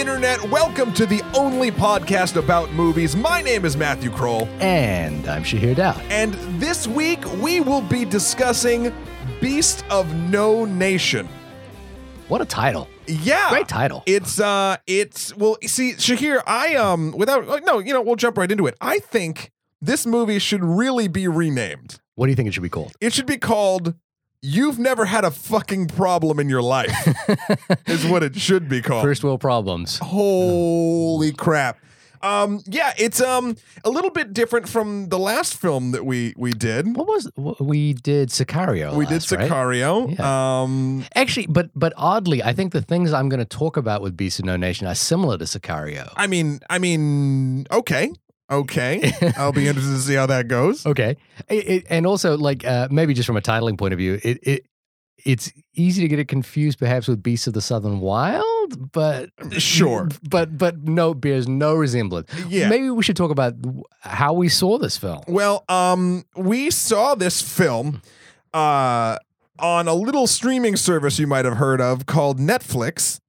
Internet? Welcome to the only podcast about movies. My name is Matthew Kroll, And I'm Shahir Dowd. and this week we will be discussing Beast of No Nation. What a title. Yeah. Great title. It's uh it's well see Shahir, I um without no, you know, we'll jump right into it. I think this movie should really be renamed. What do you think it should be called? It should be called You've Never Had a Fucking Problem in Your Life. is what it should be called. First world problems. Holy crap. Um yeah, it's um a little bit different from the last film that we we did. What was what, we did Sicario? We did last, right? Sicario. Yeah. Um Actually, but but oddly, I think the things I'm going to talk about with Beast of No Nation are similar to Sicario. I mean I mean okay. Okay. I'll be interested to see how that goes. Okay, It- it- and also like uh, maybe just from a titling point of view, it it it's easy to get it confused perhaps with Beasts of the Southern Wild, but Sure. but but no bears no resemblance. Yeah. Maybe we should talk about how we saw this film. Well, um, we saw this film uh, on a little streaming service you might have heard of called Netflix.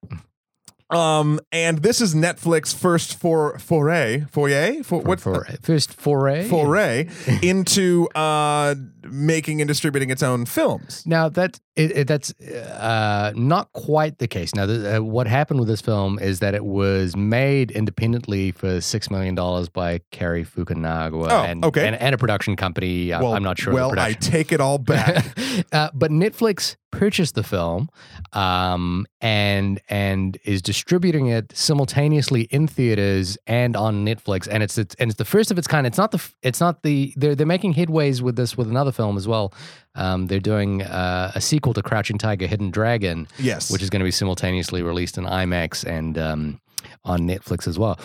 Um, and this is Netflix first for foray, foyer, for, what for, first foray? foray into uh making and distributing its own films. Now that it, it, that's uh, not quite the case. Now, the, uh, what happened with this film is that it was made independently for six million dollars by Cary Fukunaga Oh, and, okay. and and a production company. Well, I'm not sure. Well, I take it all back. uh, but Netflix purchased the film um, and and is distributing it simultaneously in theaters and on Netflix. And it's, it's and it's the first of its kind. It's not the it's not the they're they're making headways with this with another film as well. Um, they're doing uh, a sequel to Crouching Tiger, Hidden Dragon, yes. which is going to be simultaneously released in IMAX and um, on Netflix as well.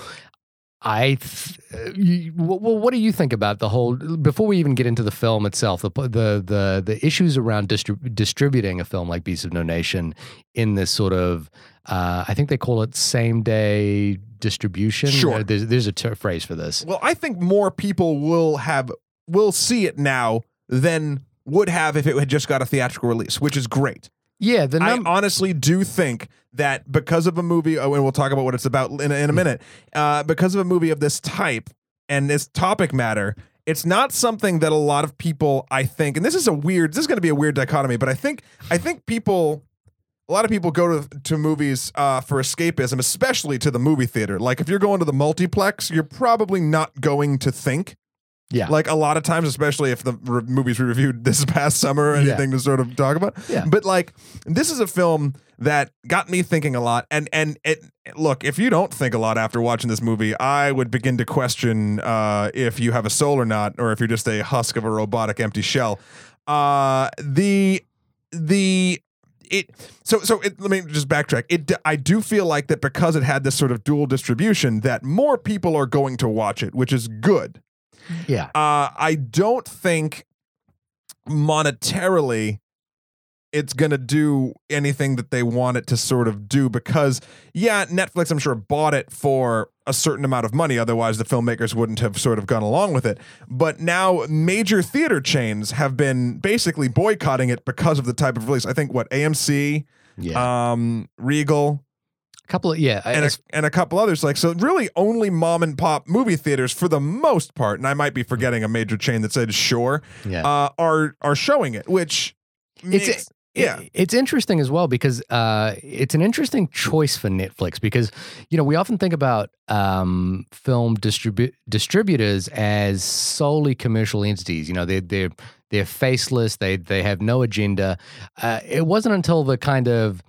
I, th- uh, you, well, what do you think about the whole? Before we even get into the film itself, the the the, the issues around distri- distributing a film like Beasts of No Nation in this sort of, uh, I think they call it same day distribution. Sure. There's, there's a ter- phrase for this. Well, I think more people will have will see it now than would have if it had just got a theatrical release, which is great. Yeah, the num- I honestly do think that because of a movie, oh, and we'll talk about what it's about in a, in a minute, uh, because of a movie of this type and this topic matter, it's not something that a lot of people, I think, and this is a weird, this is going to be a weird dichotomy, but I think, I think people. A lot of people go to, to movies uh, for escapism, especially to the movie theater. Like if you're going to the multiplex, you're probably not going to think. Yeah. Like a lot of times, especially if the re- movies we reviewed this past summer or Yeah. anything to sort of talk about. Yeah. But like this is a film that got me thinking a lot. And and it look, if you don't think a lot after watching this movie, I would begin to question uh, if you have a soul or not, or if you're just a husk of a robotic empty shell. Uh, the the it so so it, let me just backtrack it i do feel like that because it had this sort of dual distribution that more people are going to watch it which is good yeah. uh, I don't think monetarily it's going to do anything that they want it to sort of do because, yeah, Netflix, I'm sure, bought it for a certain amount of money. Otherwise, the filmmakers wouldn't have sort of gone along with it. But now major theater chains have been basically boycotting it because of the type of release. I think what AMC, Yeah. um, Regal, a couple of yeah. and a, and a couple others like so really only mom and pop movie theaters for the most part and i might be forgetting a major chain that said sure yeah. uh, are are showing it which It's- makes, yeah I- It's interesting as well because uh, it's an interesting choice for Netflix because you know we often think about um, film distribu- distributors as solely commercial entities. You know they they're they're faceless. They they have no agenda. Uh, it wasn't until the kind of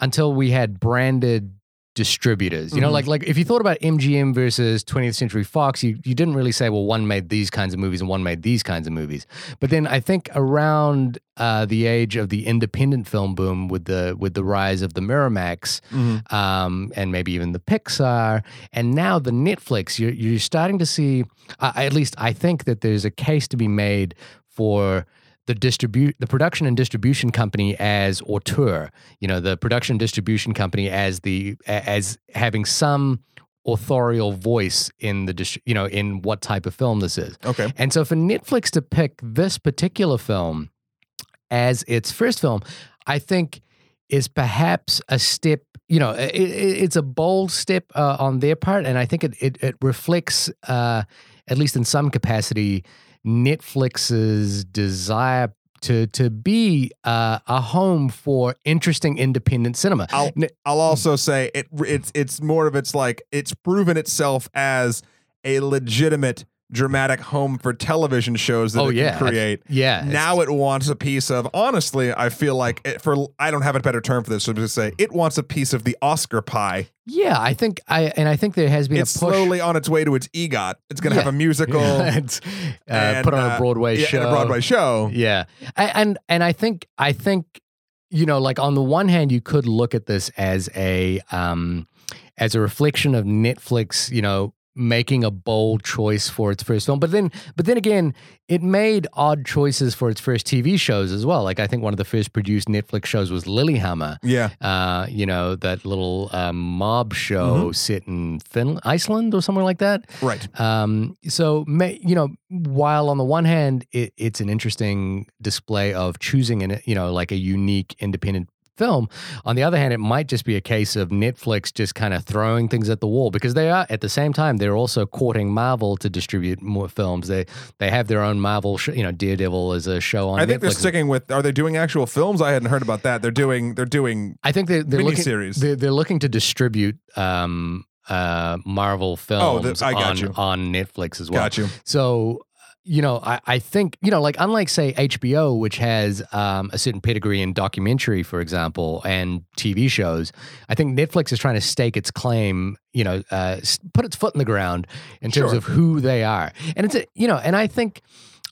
until we had branded distributors. You know, Mhm. like like if you thought about MGM versus 20th Century Fox, you you didn't really say, well, one made these kinds of movies and one made these kinds of movies. But then I think around uh, the age of the independent film boom, with the with the rise of the Miramax, Mhm. um, and maybe even the Pixar, and now the Netflix, you're you're starting to see. Uh, at least I think that there's a case to be made for the distribute the production and distribution company as auteur. You know the production and distribution company as the as having some authorial voice in the you know in what type of film this is. Okay. And so for Netflix to pick this particular film as its first film, I think is perhaps a step you know, it, it's a bold step uh, on their part, and I think it it, it reflects, uh, at least in some capacity, Netflix's desire to to be uh, a home for interesting independent cinema. I'll I'll also say it it's it's more of it's like it's proven itself as a legitimate dramatic home for television shows that Oh, it yeah. can create. yeah, Now it wants a piece of honestly, I feel like it, for I don't have a better term for this, so I'm just say it wants a piece of the Oscar pie. yeah, I think I and I think there has been It's a push. slowly on its way to its EGOT. It's going to Yeah. have a musical It's, uh, and, put on uh, a Broadway yeah, show. and a Broadway show. Yeah, A- and and I think I think you know, like on the one hand, you could look at this as a um as a reflection of Netflix, you know, making a bold choice for its first film. But then, but then again, it made odd choices for its first TV shows as well. Like I think one of the first produced Netflix shows was Lilyhammer. Yeah. Uh, you know, that little um, mob Mm-hmm. show set in Finland, Iceland, or somewhere like that. Right. Um, so, you know, while on the one hand, it, it's an interesting display of choosing an, you know, like a unique independent film. On the other hand, it might just be a case of Netflix just kind of throwing things at the wall because they are at the same time they're also courting Marvel to distribute more films. They they have their own Marvel, sh- you know, Daredevil is a show on I think Netflix. they're sticking with. Are they doing actual films? I hadn't heard about that. They're doing. They're doing. I think they're, they're looking. Miniseries. They're, they're looking to distribute um, uh, Marvel films Oh, the- I got on you. on Netflix as well. Got you. So, you know, I, I think, you know, like unlike, say, HBO, which has um, a certain pedigree in documentary, for example, and TV shows, I think Netflix is trying to stake its claim, you know, uh, put its foot in the ground in terms Sure. of who they are. And it's, a, you know, and I think.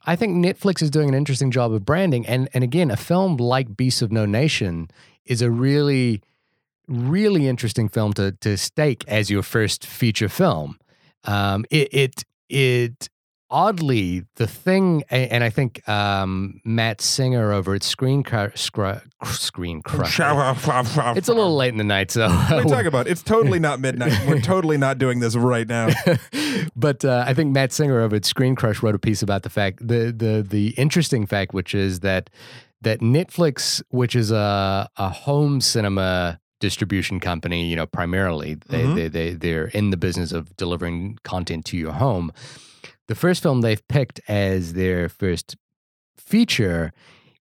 I think Netflix is doing an interesting job of branding, and and again, a film like Beasts of No Nation is a really, really interesting film to to stake as your first feature film. Um, it it it oddly the thing, and I think um, Matt Singer over at Screen Cru- Scru- Screen Crush. It's a little late in the night, so What are you talking about? It's totally not midnight. We're totally not doing this right now. but uh, I think Matt Singer over at Screen Crush wrote a piece about the fact the the the interesting fact, which is that that Netflix, which is a a home cinema distribution company, you know, primarily they Mhm. they they they're in the business of delivering content to your home. The first film they've picked as their first feature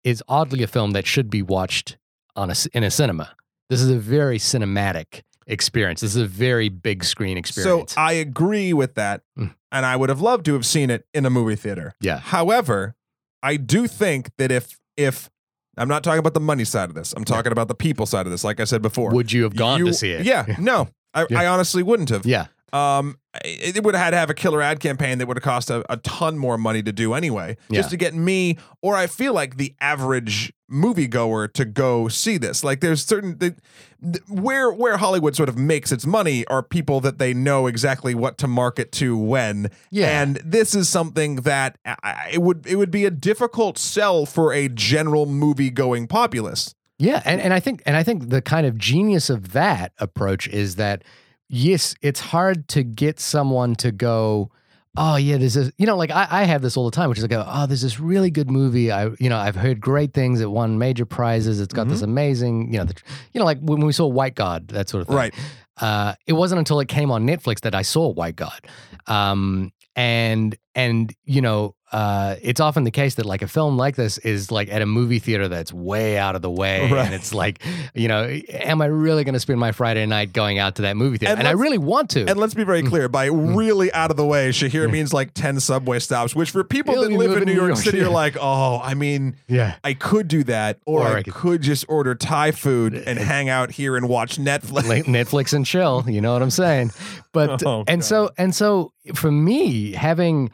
is oddly a film that should be watched on a in a cinema. This is a very cinematic experience. This is a very big screen experience. So. I agree with that, Mm. and I would have loved to have seen it in a movie theater. Yeah. However, I do think that if if I'm not talking about the money side of this, I'm talking about the people side of this. Like I said before, Would you have gone You- to see it? Yeah, no, I, Yeah. I honestly wouldn't have. Yeah. Um, it, would have had to have a killer ad campaign that would have cost a, a ton more money to do anyway, Yeah. just to get me or I feel like the average moviegoer to go see this. Like, there's certain the, the- where where Hollywood sort of makes its money are people that they know exactly what to market to when. Yeah. and this is something that I- I, it would it would be a difficult sell for a general movie going populace. Yeah, and, and I think and I think the kind of genius of that approach is that yes, it's hard to get someone to go, oh yeah, there's this you know, like I, I have this all the time, which is like, oh, there's this really good movie. I you know, I've heard great things. It won major prizes. It's got this amazing, you know, the, you know, like when we saw White God, that sort of thing. Right. Uh, it wasn't until it came on Netflix that I saw White God. Um, and and you know, uh, it's often the case that like a film like this is like at a movie theater that's way out of the way, Right. and it's like, you know, am I really going to spend my Friday night going out to that movie theater? And And, I really want to. And let's be very clear, by mm-hmm. Mm-hmm. really out of the way, Shahir means like 10 subway stops, which for people that live in New York, City yeah. are like, oh, I mean, yeah. I could do that, or, Or I, I could- could just order Thai food and uh, uh, hang out here and watch Netflix. Netflix and chill, you know what I'm saying? But Oh, and so and so for me having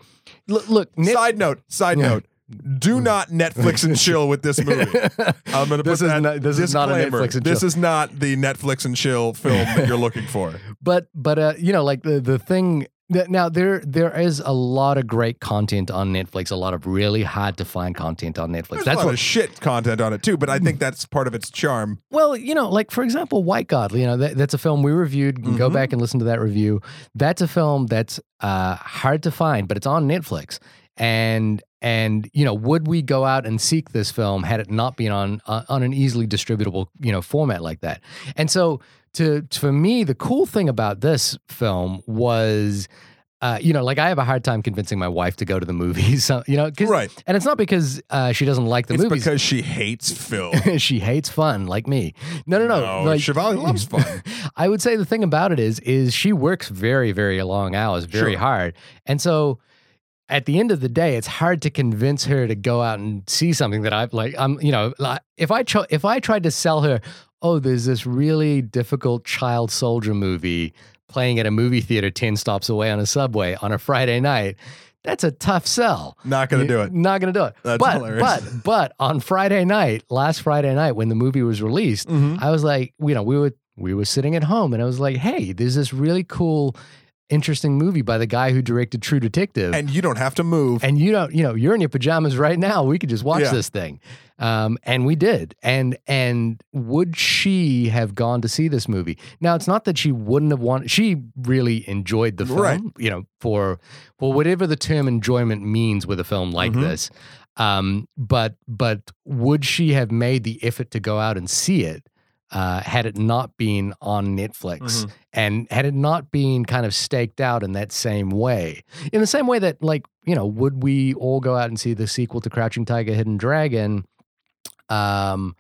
look, Side note, side Yeah. note, do not Netflix and chill with this movie. I'm gonna This put is that not- this is not a. Netflix and chill. This is not the Netflix and chill film that you're looking for. but but uh you know like the the thing now there there is a lot of great content on Netflix, a lot of really hard to find content on Netflix. There's That's a lot what of shit content on it too, but I think that's part of its charm. Well, you know, like for example, White God. You know, that, that's a film we reviewed. You can go back and listen to that review. That's a film that's uh, hard to find, but it's on Netflix. And and you know, would we go out and seek this film had it not been on uh, on an easily distributable you know format like that? And so to for me, the cool thing about this film was. Uh, you know, like I have a hard time convincing my wife to go to the movies. So, you know, 'cause- Right. and it's not because uh, she doesn't like the movies. It's movies. because she hates Phil. she hates fun, like me. No, no, no. No, like, Chevalier loves fun. I would say the thing about it is, is she works very, very long hours, very Sure. hard, and so at the end of the day, it's hard to convince her to go out and see something that I've like. I'm, you know, like, if I try, if I tried to sell her, oh, there's this really difficult child soldier movie playing at a movie theater ten stops away on a subway on a Friday night. That's a tough sell. Not gonna do it. Not gonna do it. That's but hilarious. but but on Friday night, last Friday night when the movie was released, Mhm. I was like, you know, we were we were sitting at home and I was like, hey, there's this really cool, interesting movie by the guy who directed True Detective. And you don't have to move. And you don't, you know, you're in your pajamas right now. We could just watch Yeah. this thing. Um, and we did. And and would she have gone to see this movie? Now it's not that she wouldn't have wanted she really enjoyed the film, Right. you know, for for whatever the term enjoyment means with a film like Mhm. this. Um, but but would she have made the effort to go out and see it uh, had it not been on Netflix Mhm. and had it not been kind of staked out in that same way? In the same way that, like, you know, would we all go out and see the sequel to Crouching Tiger, Hidden Dragon? Um,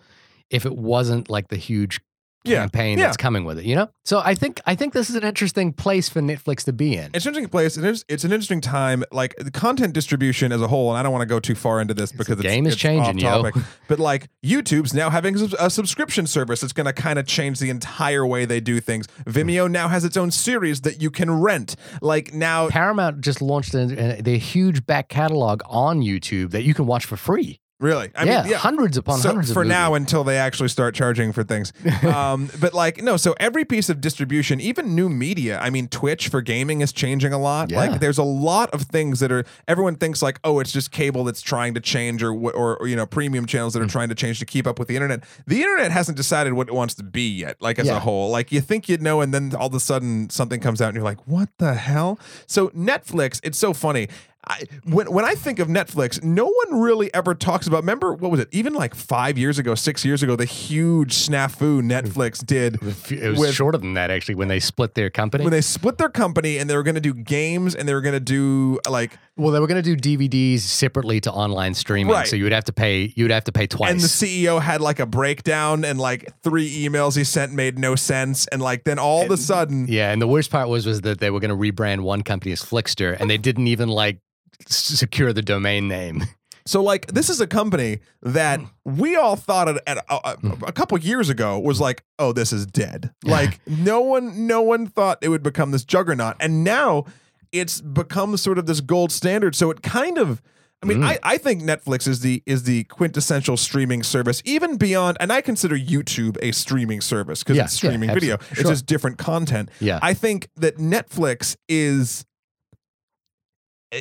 if it wasn't like the huge Yeah, campaign yeah. that's coming with it, you know. So I think I think this is an interesting place for Netflix to be in. It's an interesting place. It is, it's an interesting time. Like the content distribution as a whole, and I don't want to go too far into this because the it's, game is it's changing, yo. But like YouTube's now having a subscription service that's going to kind of change the entire way they do things. Vimeo mm. now has its own series that you can rent. Like now, Paramount just launched a, their huge back catalog on YouTube that you can watch for free. Really, I yeah, mean, yeah. hundreds upon so hundreds for now until they actually start charging for things. Um but like no so every piece of distribution even new media i mean twitch for gaming is changing a lot. Yeah. like there's a lot of things that are everyone thinks like oh it's just cable that's trying to change or or, or you know premium channels that are trying to change to keep up with the internet. The internet hasn't decided what it wants to be yet like as Yeah. a whole. Like you think you'd know and then all of a sudden something comes out and you're like what the hell? So netflix it's so funny I, when when I think of Netflix, no one really ever talks about. Remember what was it? Even like five years ago, six years ago, the huge snafu Netflix did It was with- shorter than that actually when they split their company. when they split their company and they were going to do games and they were going to do like well, they were going to do DVDs separately to online streaming, Right. so you would have to pay. You would have to pay twice. and the CEO had like a breakdown and like three emails he sent made no sense and like then all of a sudden yeah, and the worst part was was that they were going to rebrand one company as Flickster, and they didn't even like secure the domain name. So like this is a company that we all thought at, at a, a, a couple years ago was like, oh, this is dead. Like no one, no one thought it would become this juggernaut, and now it's become sort of this gold standard. So it kind of. I mean, Mm. I, I think Netflix is the is the quintessential streaming service, even beyond, and I consider YouTube a streaming service because Yeah, it's yeah, streaming video. absolutely. It's just different content. Yeah, I think that Netflix is.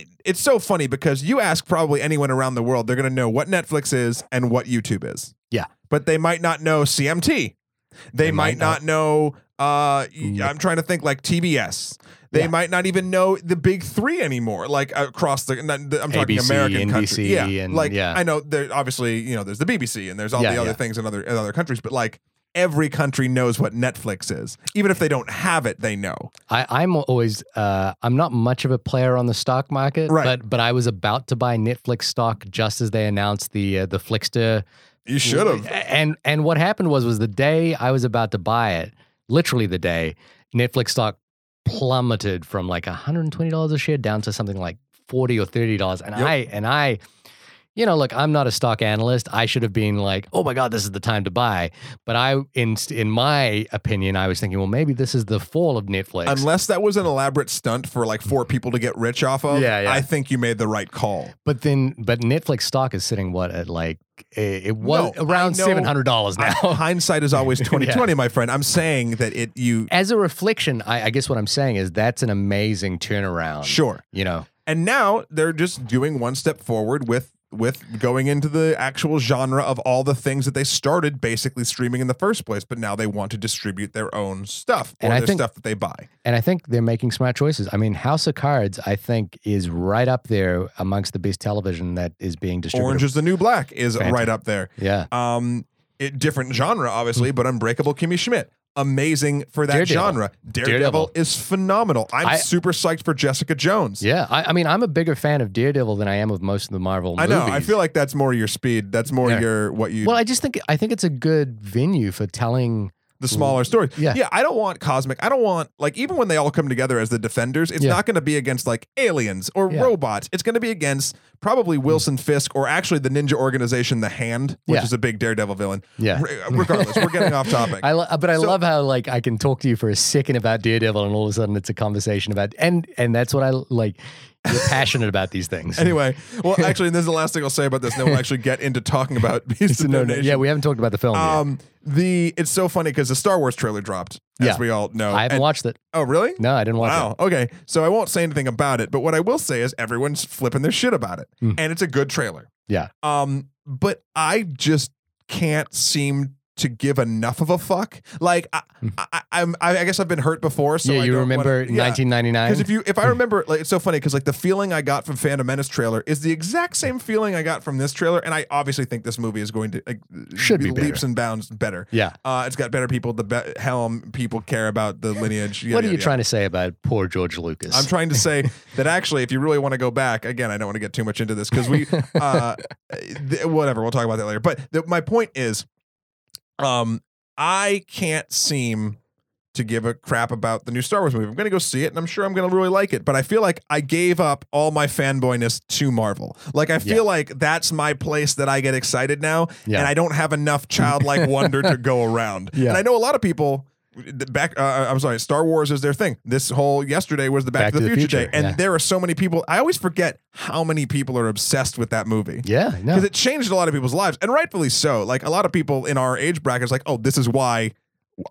It- It's so funny because you ask probably anyone around the world, they're going to know what Netflix is and what YouTube is. Yeah. But they might not know CMT. They, They might, might not know, uh. I'm trying to think like TBS. They Yeah. might not even know the big three anymore, like across the. I'm talking ABC, American country. Yeah, and- like yeah. I know there obviously you know there's the BBC and there's all Yeah, the other things in other in other countries, but like every country knows what Netflix is, even if they don't have it, they know. I, I'm always uh, I'm not much of a player on the stock market, Right. but but I was about to buy Netflix stock just as they announced the uh, the Flickster. You should have. And and what happened was was the day I was about to buy it, literally the day Netflix stock plummeted from like $120 a share down to something like 40 or 30 dollars and Yep. I and I you know, look, I'm not a stock analyst. I should have been like, "Oh my god, this is the time to buy." But I in in my opinion, I was thinking, "Well, maybe this is the fall of Netflix." Unless that was an elaborate stunt for like four people to get rich off of, Yeah, yeah. I think you made the right call. But then, but Netflix stock is sitting what at like it was No, around seven hundred dollars now. Hindsight is always twenty twenty, my friend. I'm saying that it you As a reflection, I, I guess what I'm saying is that's an amazing turnaround. sure. you know, And now they're just doing one step forward with with going into the actual genre of all the things that they started basically streaming in the first place, but now they want to distribute their own stuff or And I their think- stuff that they buy. and I think they're making smart choices. I mean, House of Cards, I think, is right up there amongst the best television that is being distributed. Orange is the New Black is Fantastic. right up there. yeah, Um, it, different genre, obviously, but Unbreakable Kimmy Schmidt. Amazing for that Daredevil. genre. Daredevil, Daredevil. is phenomenal. I'm I- super psyched for Jessica Jones. Yeah, I, I mean, I'm a bigger fan of Daredevil than I am of most of the Marvel I movies. know. I feel like that's more your speed. That's more Yeah. your what you Well, I just think I think it's a good venue for telling. The hmm. smaller stories. Yeah. Yeah, I don't want cosmic. I don't want like even when they all come together as the defenders, it's Yeah. not going to be against like aliens or Yeah. Robots. It's going to be against probably hmm. Wilson Fisk or actually the ninja organization The Hand, which is a big Daredevil villain. Yeah. Re- uh, regardless, we're getting off topic. I lo- but I So- love how like I can talk to you for a second about Daredevil, and all of a sudden it's a conversation about and and that's what I like. You're passionate about these things. Anyway, well, actually, and this is the last thing I'll say about this. And then we'll actually get into talking about Beast of no, Nation. yeah, we haven't talked about the film yet. Um, the it's so funny because the Star Wars trailer dropped, as Yeah. we all know. I haven't And- watched it. oh, really? No, I didn't watch it. Wow. Okay. So I won't say anything about it, but what I will say is everyone's flipping their shit about it, Mm. and it's a good trailer. Yeah. Um, but I just can't seem to give enough of a fuck. Like I, I, I'm, I, I guess I've been hurt before. So Hmm. yeah, I you remember wanna- yeah. 1999? Because if you, if I remember, like it's so funny because like the feeling I got from Phantom Menace trailer is the exact same feeling I got from this trailer, and I obviously think this movie is going to like, Should be leaps better. and bounds better. yeah. Uh, it's got better people. The be- helm people care about the lineage. yada, what are you trying to say about poor George Lucas? I'm trying to say that actually, if you really want to go back, again, I don't want to get too much into this because we, uh, th- whatever, we'll talk about that later. But the, my point is, um, I can't seem to give a crap about the new Star Wars movie. I'm going to go see it, and I'm sure I'm going to really like it. But I feel like I gave up all my fanboyness to Marvel. Like I feel Yeah. like that's my place that I get excited now, Yeah. and I don't have enough childlike wonder to go around. Yeah. And I know a lot of people. The Back, uh, I'm sorry. Star Wars is their thing. This whole yesterday was the Back, to the, Future, day, and yeah. there are so many people. I always forget how many people are obsessed with that movie yeah, because it changed a lot of people's lives, and rightfully so. Like a lot of people in our age bracket, brackets, like, oh, this is why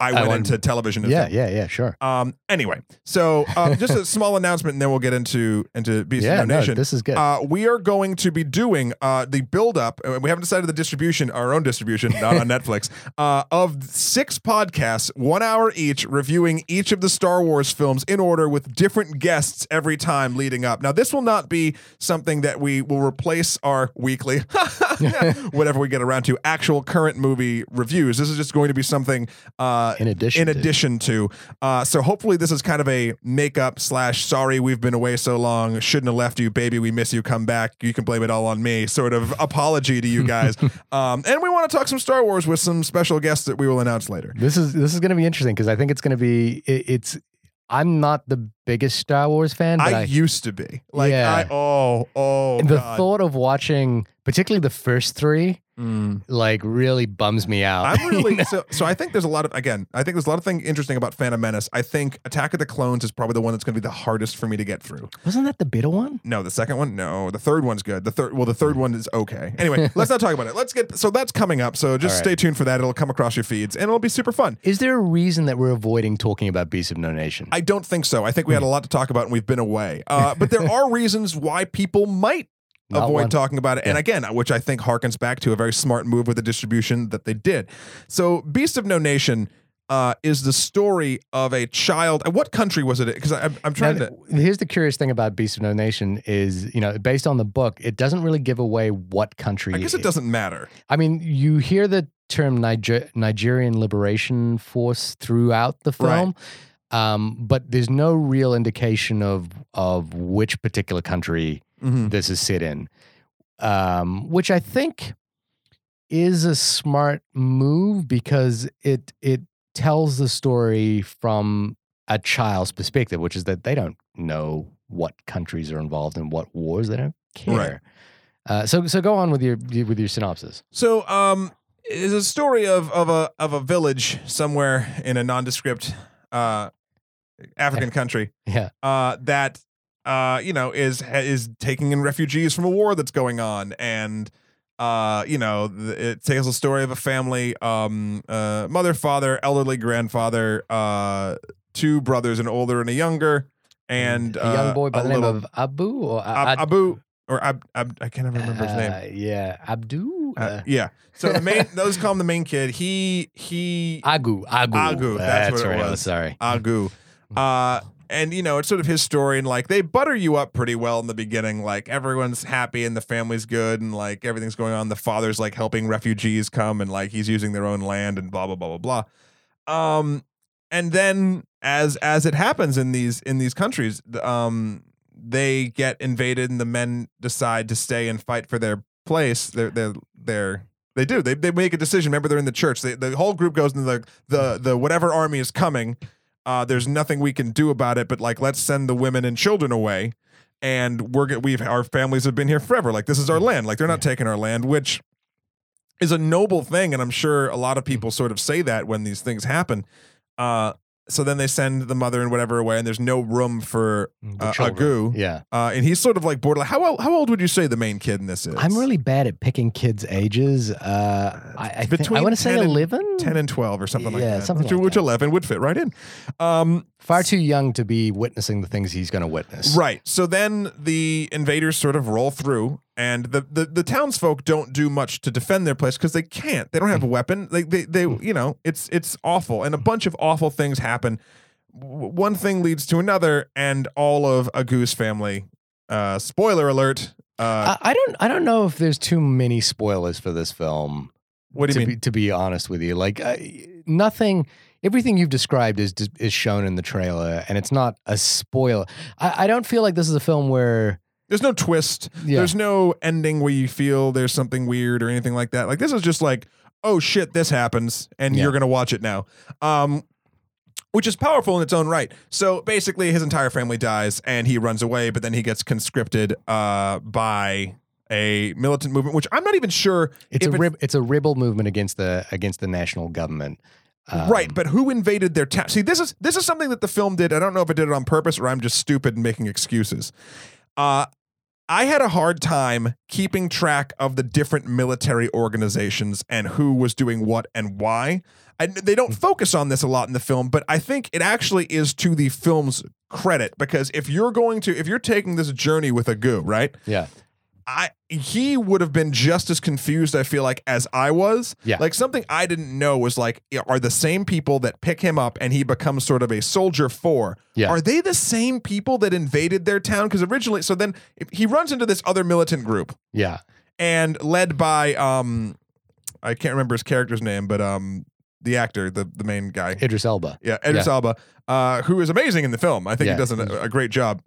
I went want- into television. yeah, yeah, yeah, sure. Um. Anyway, so um, just a small announcement, and then we'll get into into Beast Yeah, No Nation. this is good. Uh, we are going to be doing uh, the build up. Uh, we haven't decided the distribution, our own distribution, not on Netflix, uh, of six podcasts, one hour each, reviewing each of the Star Wars films in order with different guests every time leading up. Now, this will not be something that we will replace our weekly, whatever we get around to, actual current movie reviews. This is just going to be something uh, in addition, in to- addition to. Uh, so hopefully this is kind of a makeup slash sorry we've been away so long shouldn't have left you baby we miss you come back you can blame it all on me sort of apology to you guys. um, and we want to talk some Star Wars with some special guests that we will announce later. This is this is going to be interesting because I think it's going to be it, it's. I'm not the biggest Star Wars fan, but I, I, used to be like Yeah. I oh oh the God. thought of watching, particularly the first three, Mm. like really bums me out. I'm You really know? so so. I think there's a lot of again. I think there's a lot of thing interesting about Phantom Menace. I think Attack of the Clones is probably the one that's going to be the hardest for me to get through. Wasn't that the bitter one? No, the second one, no. The third one's good. The third, well, the third one is okay. Anyway, let's not talk about it. Let's get. So that's coming up. So just All right. stay tuned for that. It'll come across your feeds, and it'll be super fun. Is there a reason that we're avoiding talking about Beasts of No Nation? I don't think so. I think we had a lot to talk about, and we've been away. Uh, but there are reasons why people might Not avoid one. talking about it. And again, which I think harkens back to a very smart move with the distribution that they did. So, Beast of No Nation. Uh, is the story of a child? What country was it? Because I'm, I'm trying Now, to. Here's the curious thing about Beast of No Nation is, you know, based on the book, it doesn't really give away what country. I guess it doesn't matter. I mean, you hear the term Niger- Nigerian Liberation Force throughout the Right. film, um, but there's no real indication of of which particular country Mhm. this is sit in, um, which I think is a smart move because it it tells the story from a child's perspective, which is that they don't know what countries are involved in what wars. They don't care. Right. Uh, so so go on with your with your synopsis. So, um, is a story of of a of a village somewhere in a nondescript uh African country Yeah. uh that uh you know is is taking in refugees from a war that's going on and uh you know it tells a story of a family um uh mother father elderly grandfather uh two brothers an older and a younger and a young uh, boy by the name little- of Abu or Ab- Abu or Ab, Ab I can't even remember his name uh, Yeah, Abdu. uh, yeah. So the main those call him the main kid. He he Agu. Agu. Agu, that's what it right. I'm was. sorry. Agu. Uh and you know, it's sort of his story and like they butter you up pretty well in the beginning. Like everyone's happy and the family's good and like everything's going on. The father's like helping refugees come and like he's using their own land and blah blah blah blah blah. Um and then as as it happens in these in these countries, um, they get invaded, and the men decide to stay and fight for their place. They're they're they're they do. They they make a decision. Remember, they're in the church. They, the whole group goes into the the the whatever army is coming. Uh, there's nothing we can do about it, but like let's send the women and children away. And we're we've our families have been here forever. Like this is our land. Like they're not taking our land, which is a noble thing, and I'm sure a lot of people sort of say that when these things happen. Uh, so then they send the mother and whatever away, and there's no room for The uh. Agu. Yeah. Uh, and he's sort of like borderline. How old, how old would you say the main kid in this is? I'm really bad at picking kids' ages. Uh, I, I, think, I want to say 10 and- 11. 10 and 12 or something like Yeah, that. something which, like which that. 11 would fit right in. Um, Far too young to be witnessing the things he's going to witness. right. So then the invaders sort of roll through, and the, the, the townsfolk don't do much to defend their place because they can't. They don't have a weapon. They, they, they, you know, it's, it's awful. And a bunch of awful things happen. W- One thing leads to another, and all of Agu's family, uh, spoiler alert. Uh, I, I don't. I don't know if there's too many spoilers for this film. what do to you mean? Be, to be honest with you, like uh, nothing. Everything you've described is is shown in the trailer, and it's not a spoiler. I, I don't feel like this is a film where. There's no twist. Yeah. There's no ending where you feel there's something weird or anything like that. Like this is just like, oh shit, this happens, and Yeah. you're gonna watch it now. Um, which is powerful in its own right. So basically, his entire family dies, and he runs away, but then he gets conscripted uh, by a militant movement, which I'm not even sure. It's a it- rib, it's a rebel movement against the against the national government. Um, right, but who invaded their town? See, this is this is something that the film did. I don't know if it did it on purpose or I'm just stupid and making excuses. Uh, I had a hard time keeping track of the different military organizations and who was doing what and why. I, they don't focus on this a lot in the film, but I think it actually is to the film's credit because if you're going to, if you're taking this journey with Agu, right? yeah, I he would have been just as confused, I feel like, as I was. Yeah. Like something I didn't know was like, are the same people that pick him up and he becomes sort of a soldier for? Yeah. Are they the same people that invaded their town? Because originally, so then he runs into this other militant group yeah, and led by um, I can't remember his character's name, but um, the actor, the the main guy, Idris Elba. yeah, Idris Yeah. Alba, uh, who is amazing in the film. I think Yeah, he does an, a great job.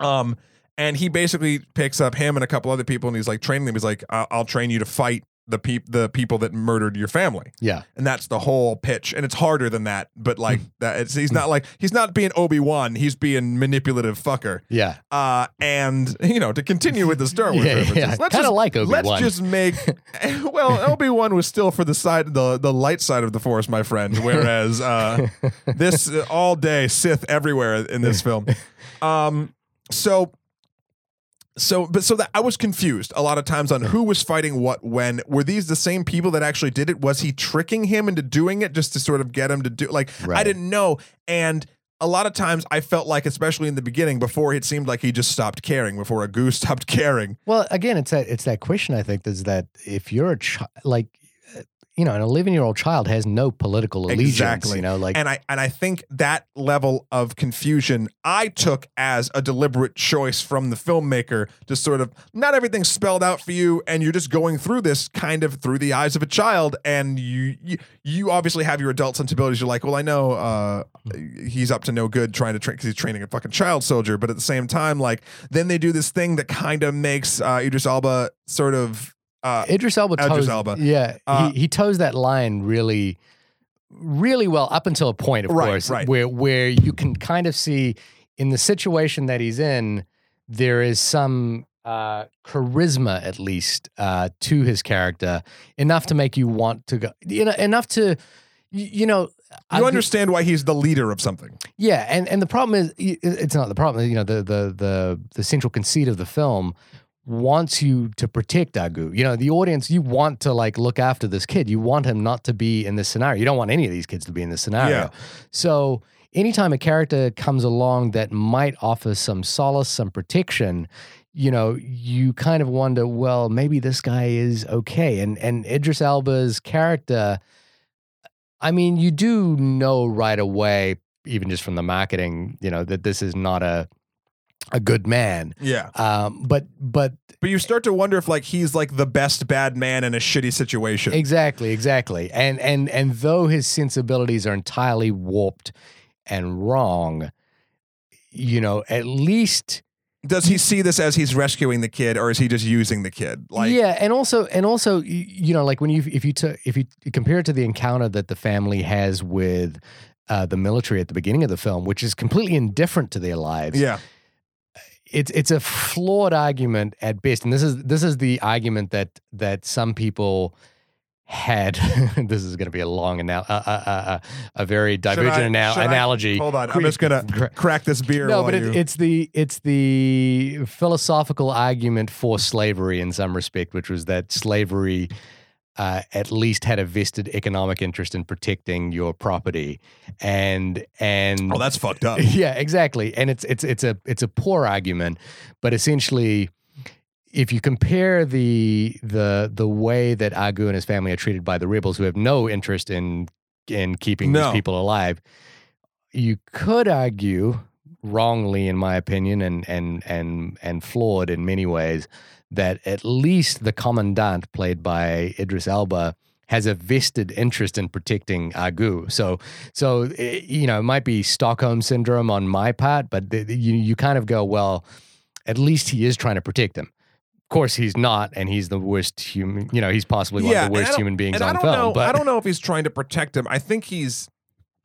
Um, and he basically picks up him and a couple other people, and he's like training them. He's like, "I'll, I'll train you to fight the peop- the people that murdered your family." Yeah, And that's the whole pitch. And it's harder than that, but like Hmm. that. It's, he's not like he's not being Obi Wan. He's being manipulative fucker. yeah, Uh, and you know, to continue with the Star Wars yeah, references, yeah. let's Kind just of like Obi Wan. Let's just make well, Obi Wan was still for the side the the light side of the force, my friend. Whereas uh, this uh, all day Sith everywhere in this film. Um, so. So, but so that I was confused a lot of times on who was fighting what when. Were these the same people that actually did it? Was he tricking him into doing it just to sort of get him to do like I didn't know. And a lot of times I felt like, especially in the beginning, before it seemed like he just stopped caring, before a goose stopped caring. Well, again, it's that it's that question. I think is that if you're a child, like you know, an 11 year old child has no political allegiance. Exactly. You know, like and I and I think that level of confusion I took as a deliberate choice from the filmmaker to sort of not everything's spelled out for you, and you're just going through this kind of through the eyes of a child, and you you, you obviously have your adult sensibilities. You're like, well, I know uh, he's up to no good trying to train because he's training a fucking child soldier, but at the same time, like then they do this thing that kind of makes uh, Idris Elba sort of. Uh, Idris Elba. Idris toes, Elba. Yeah, Uh, he, he toes that line really, really well up until a point, of Right, course, right. where where you can kind of see in the situation that he's in, there is some uh, charisma at least uh, to his character enough to make you want to go, you know, enough to, you, know. you understand why he's the leader of something. Yeah, and and the problem is it's not the problem. You know, the the the the central conceit of the film wants you to protect Agu. You know, the audience you want to like look after this kid. You want him not to be in this scenario. You don't want any of these kids to be in this scenario. Yeah. So anytime a character comes along that might offer some solace, some protection, you know, you kind of wonder, well, maybe this guy is okay. And and Idris Elba's character, I mean, you do know right away, even just from the marketing, you know, that this is not a a good man. Yeah. Um, but but But you start to wonder if like he's like the best bad man in a shitty situation. exactly, exactly. And and and though his sensibilities are entirely warped and wrong, you know, at least Does he see this as he's rescuing the kid or is he just using the kid? Like yeah, and also and also you know like when you if you took if you compare it to the encounter that the family has with uh, the military at the beginning of the film, which is completely indifferent to their lives. Yeah. It's it's a flawed argument at best, and this is this is the argument that that some people had. this is going to be a long anal- uh, uh, uh, uh, a very divergent I- anal- should I- analogy. Hold on. I'm just gonna crack this beer. no, but it, you- it's the it's the philosophical argument for slavery in some respect, which was that slavery uh, at least had a vested economic interest in protecting your property, and and Oh, that's fucked up. yeah, exactly. And it's it's it's a it's a poor argument, but essentially if you compare the the the way that Agu and his family are treated by the rebels who have no interest in in keeping No. these people alive, you could argue wrongly in my opinion and and and and flawed in many ways that at least the commandant played by Idris Elba has a vested interest in protecting Agu. So so eh, you know, it might be Stockholm syndrome on my part, but the, the- you you kind of go, well, at least he is trying to protect him. Of course, he's not, and he's the worst human. You know, he's possibly one of the worst human beings on film. know. but I don't know if he's trying to protect him. I think he's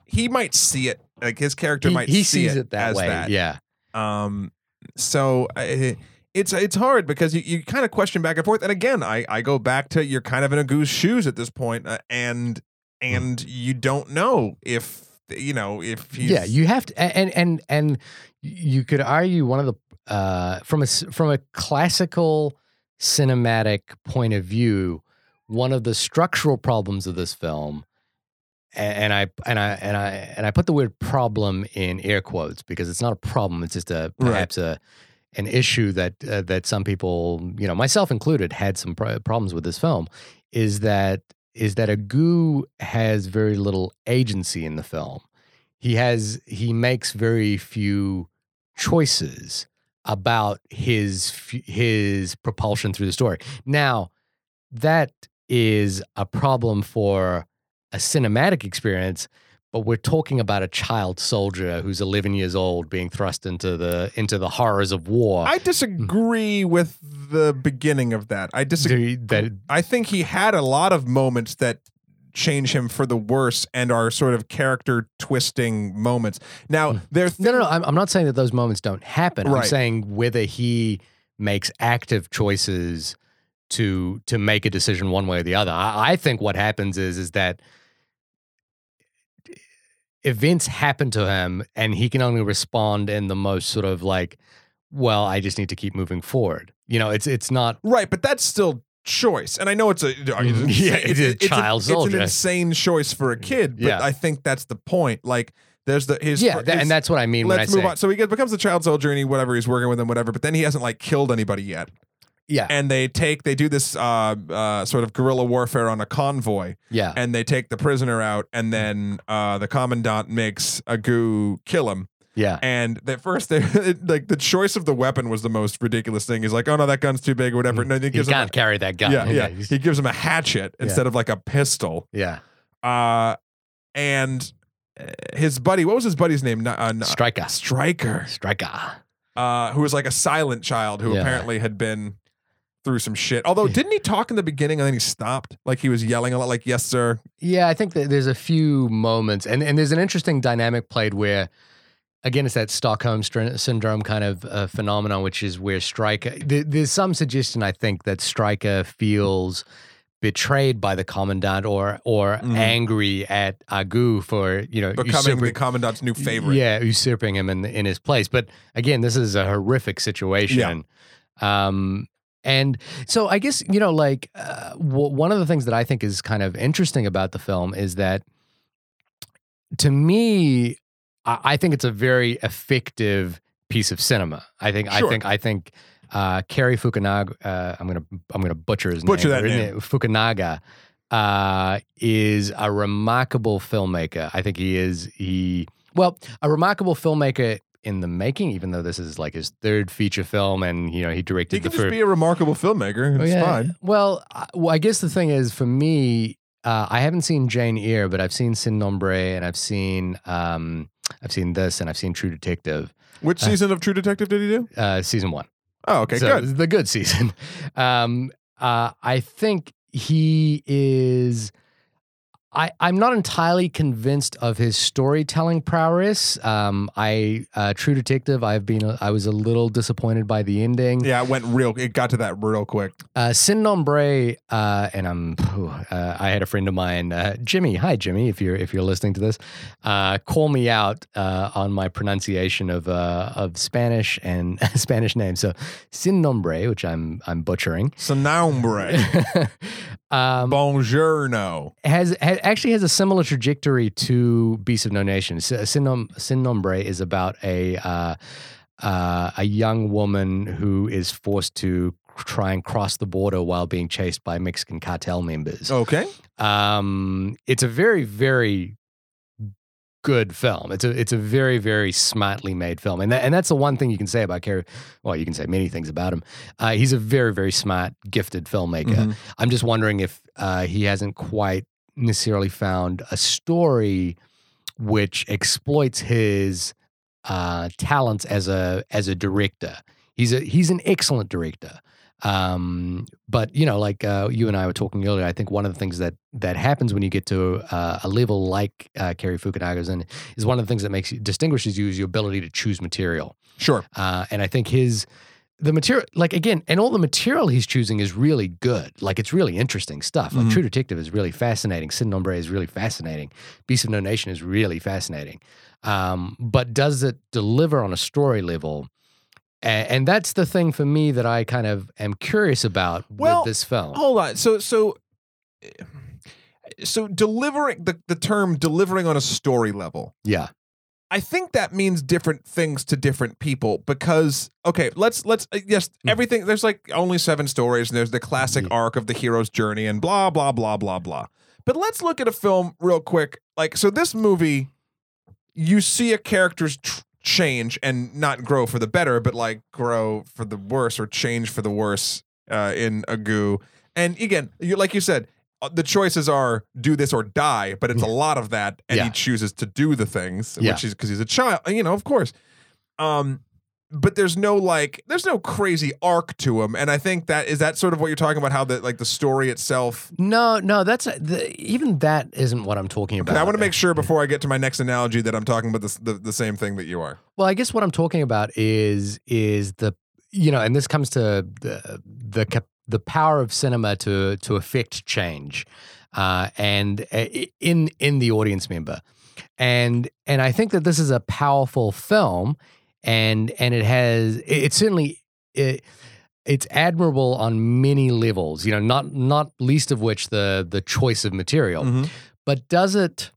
he might see it. Like his character he, might he see sees it, that as way. that. Yeah, Um, so I, it's it's hard because you, you kind of question back and forth. And again, I I go back to you're kind of in Agu's shoes at this point, uh, and Hmm. and you don't know if you know if he's yeah. You have to, and and and you could argue one of the uh, from a from a classical cinematic point of view, one of the structural problems of this film. And I and I and I and I put the word problem in air quotes because it's not a problem. It's just a Right. perhaps a an issue that uh, that some people, you know, myself included, had some pro- problems with this film. Is that is that Agu has very little agency in the film. He has he makes very few choices about his his propulsion through the story. Now, that is a problem for a cinematic experience, but we're talking about a child soldier who's 11 years old being thrust into the into the horrors of war. I disagree with the beginning of that. I disagree. That I think he had a lot of moments that change him for the worse and are sort of character twisting moments. Now, hmm. there no, no, no. I'm, I'm not saying that those moments don't happen. I'm saying whether he makes active choices to to make a decision one way or the other. I, I think what happens is is that events happen to him and he can only respond in the most sort of like, well, I just need to keep moving forward. You know, it's it's not Right, but that's still choice. And I know it's a are Mhm. Yeah, it's a an- child It's soldier. an insane choice for a kid, but Yeah. I think that's the point. Like there's the his yeah, his- and that's what I mean when I let's say move on. So he gets, becomes a child soldier and he whatever he's working with him whatever, but then he hasn't like killed anybody yet. Yeah, And they take they do this uh uh sort of guerrilla warfare on a convoy yeah, and they take the prisoner out and then uh the commandant makes a Agu kill him. yeah. And at first, they like the choice of the weapon was the most ridiculous thing. He's like, "Oh no, that gun's too big, or whatever." No, he He gives him a- can't carry that gun. yeah, yeah. He gives him a hatchet Yeah. instead of like a pistol. yeah. Uh, and uh, his buddy, what was his buddy's name? Uh, Strika, Strika, Strika. uh, who was like a silent child who Yeah. apparently had been through some shit. Although, didn't he talk in the beginning and then he stopped? Like he was yelling a lot, like "Yes, sir." Yeah, I think that there's a few moments, and, and there's an interesting dynamic played where, again, it's that Stockholm syndrome kind of uh, phenomenon, which is where Strika. There, there's some suggestion, I think, that Strika feels betrayed by the commandant or or Mhm. angry at Agu for you know Becoming usurping- the commandant's new favorite. Yeah, usurping him in in his place. But again, this is a horrific situation. Yeah. Um, and so I guess you know, like uh, w- one of the things that I think is kind of interesting about the film is that, to me, I, I think it's a very effective piece of cinema. I think. I think. I think. Uh, Cary Fukunaga. Uh, I'm gonna. I'm gonna butcher his Butcher name. that name. Fukunaga uh, is a remarkable filmmaker. I think he is. He well, a remarkable filmmaker in the making, even though this is like his third feature film, and you know he directed He the can just first. be a remarkable filmmaker. It's Oh, yeah. fine. Well, I, well, I guess the thing is for me, uh, I haven't seen Jane Eyre, but I've seen Sin Nombre, and I've seen um, I've seen this, and I've seen True Detective, Which Uh, season of True Detective did he do? uh, season one. Oh, okay, so good. the good season. Um, uh, I think he is. I, I'm not entirely convinced of his storytelling prowess. Um, I uh, True Detective. I've been. I was a little disappointed by the ending. Yeah, it went real. It got to that real quick. Uh, Sin Nombre, uh, and I'm. Uh, I had a friend of mine, uh, Jimmy. Hi, Jimmy. If you're if you're listening to this, uh, call me out uh, on my pronunciation of uh, of Spanish and Spanish names. So Sin Nombre, which I'm I'm butchering. Sonombre. um, Bonjourno. has, has actually has a similar trajectory to Beast of No Nation. Sin, Nom- Sin Nombre is about a uh, uh, a young woman who is forced to try and cross the border while being chased by Mexican cartel members. Okay. Um, it's a very very good film. It's a it's a very very smartly made film, and that, and that's the one thing you can say about Cary. Well, you can say many things about him. Uh, he's a very very smart, gifted filmmaker. Mhm. I'm just wondering if uh, he hasn't quite necessarily found a story which exploits his uh, talents as a as a director. He's a he's an excellent director. Um, but you know, like uh, you and I were talking earlier, I think one of the things that that happens when you get to uh, a level like uh, Cary Fukunaga's in is one of the things that makes you distinguishes you is your ability to choose material. Sure. Uh, and I think his the material, like again, and all the material he's choosing is really good. Like it's really interesting stuff. Like Mhm. True Detective is really fascinating. Sin Nombre is really fascinating. Beast of No Nation is really fascinating. Um, but does it deliver on a story level? And that's the thing for me that I kind of am curious about Well, with this film. Hold on. So so so delivering the, the term delivering on a story level. yeah, I think that means different things to different people because okay, let's let's uh, yes, Hmm. everything there's like only seven stories and there's the classic Yeah. arc of the hero's journey and blah blah blah blah blah. But let's look at a film real quick. Like so this movie you see a character's tr- change and not grow for the better but like grow for the worse or change for the worse uh, in Agu. And again, you like you said uh, the choices are do this or die, but it's a lot of that, and Yeah. he chooses to do the things, Yeah. which is because he's a child, you know, of course. Um, but there's no like, there's no crazy arc to him, and I think that is that sort of what you're talking about, how the like the story itself. no, no, that's the, even that isn't what I'm talking about. I want to make sure before I get to my next analogy that I'm talking about this, the the same thing that you are. Well, I guess what I'm talking about is is the you know, and this comes to the the the power of cinema to to affect change, uh, and uh, in in the audience member, and and I think that this is a powerful film, and and it has it, it certainly it, it's admirable on many levels. You know, not not least of which the the choice of material Mhm. but does it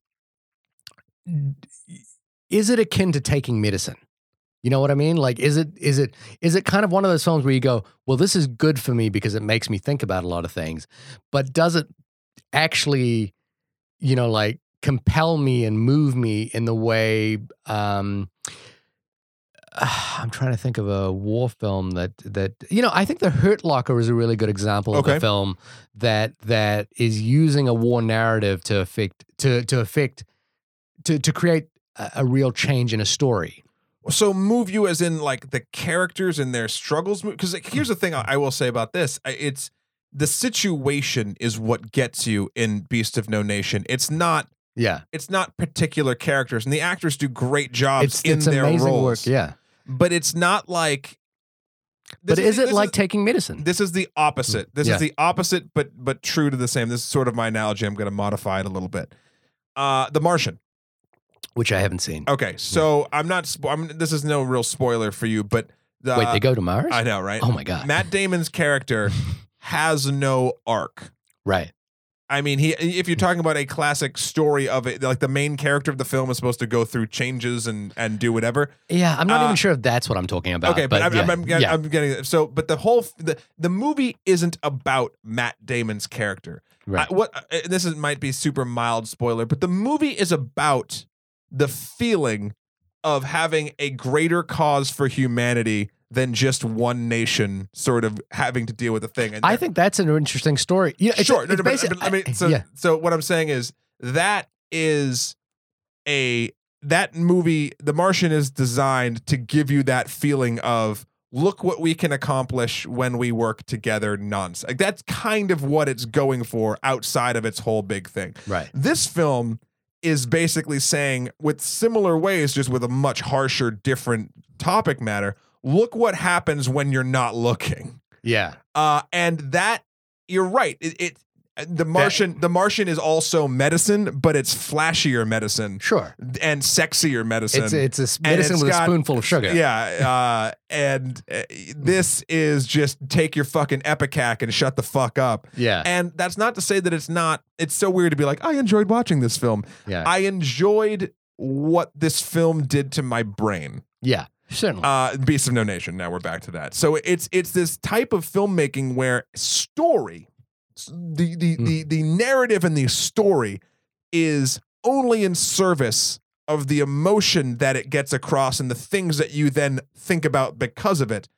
is it akin to taking medicine you know what i mean like is it is it is it kind of one of those films where you go well this is good for me because it makes me think about a lot of things but does it actually you know like compel me and move me in the way um I'm trying to think of a war film that that you know I think The Hurt Locker is a really good example of Okay. a film that that is using a war narrative to affect to to affect to to create a, a real change in a story. So move you as in like the characters and their struggles because like, here's the thing I, I will say about this it's the situation is what gets you in Beast of No Nation. It's not Yeah, it's not particular characters and the actors do great jobs it's in it's their amazing roles. work. Yeah, But it's not like but this is, it this like taking medicine? this is the hmm, opposite. This Yeah. is the opposite but but true to the same. This is sort of my analogy. I'm going to modify it a little bit. Uh The Martian. which I haven't seen. Okay, so hmm. I'm not spo- I'm, this is no real spoiler for you, but the, Wait, they uh, go to Mars? I know, right? oh my god! Matt Damon's character has no arc. right. I mean, he if you're talking about a classic story of it, like the main character of the film is supposed to go through changes and and do whatever. Yeah, I'm not Uh, even sure if that's what I'm talking about. okay, but, I'm, yeah, I'm, I'm, getting, yeah. I'm getting. So, but the whole the the movie isn't about Matt Damon's character. right. I, what uh, this is might be super mild spoiler, but the movie is about the feeling of having a greater cause for humanity than just one nation sort of having to deal with a thing. And I think that's an interesting story. Yeah, it's, sure. It's no, no, but- but, I mean, so yeah, so what I'm saying is that is a that movie. The Martian is designed to give you that feeling of look what we can accomplish when we work together. Nonsense. Like that's kind of what it's going for outside of its whole big thing. right. This film is basically saying, with similar ways, just with a much harsher, different topic matter. Look what happens when you're not looking. Yeah, Uh, and that you're right. It, it the Martian the Martian is also medicine, but it's flashier medicine sure. and sexier medicine. It's it's a medicine it's with a spoonful of sugar. Yeah, uh, and uh, this is just take your fucking ipecac and shut the fuck up. yeah, And that's not to say that it's not. It's so weird to be like, I enjoyed watching this film. yeah, I enjoyed what this film did to my brain. yeah. Certainly. Uh, Beast of No Nation. Now we're back to that. So it's it's this type of filmmaking where story, the the Hmm. the the narrative and the story, is only in service of the emotion that it gets across and the things that you then think about because of it,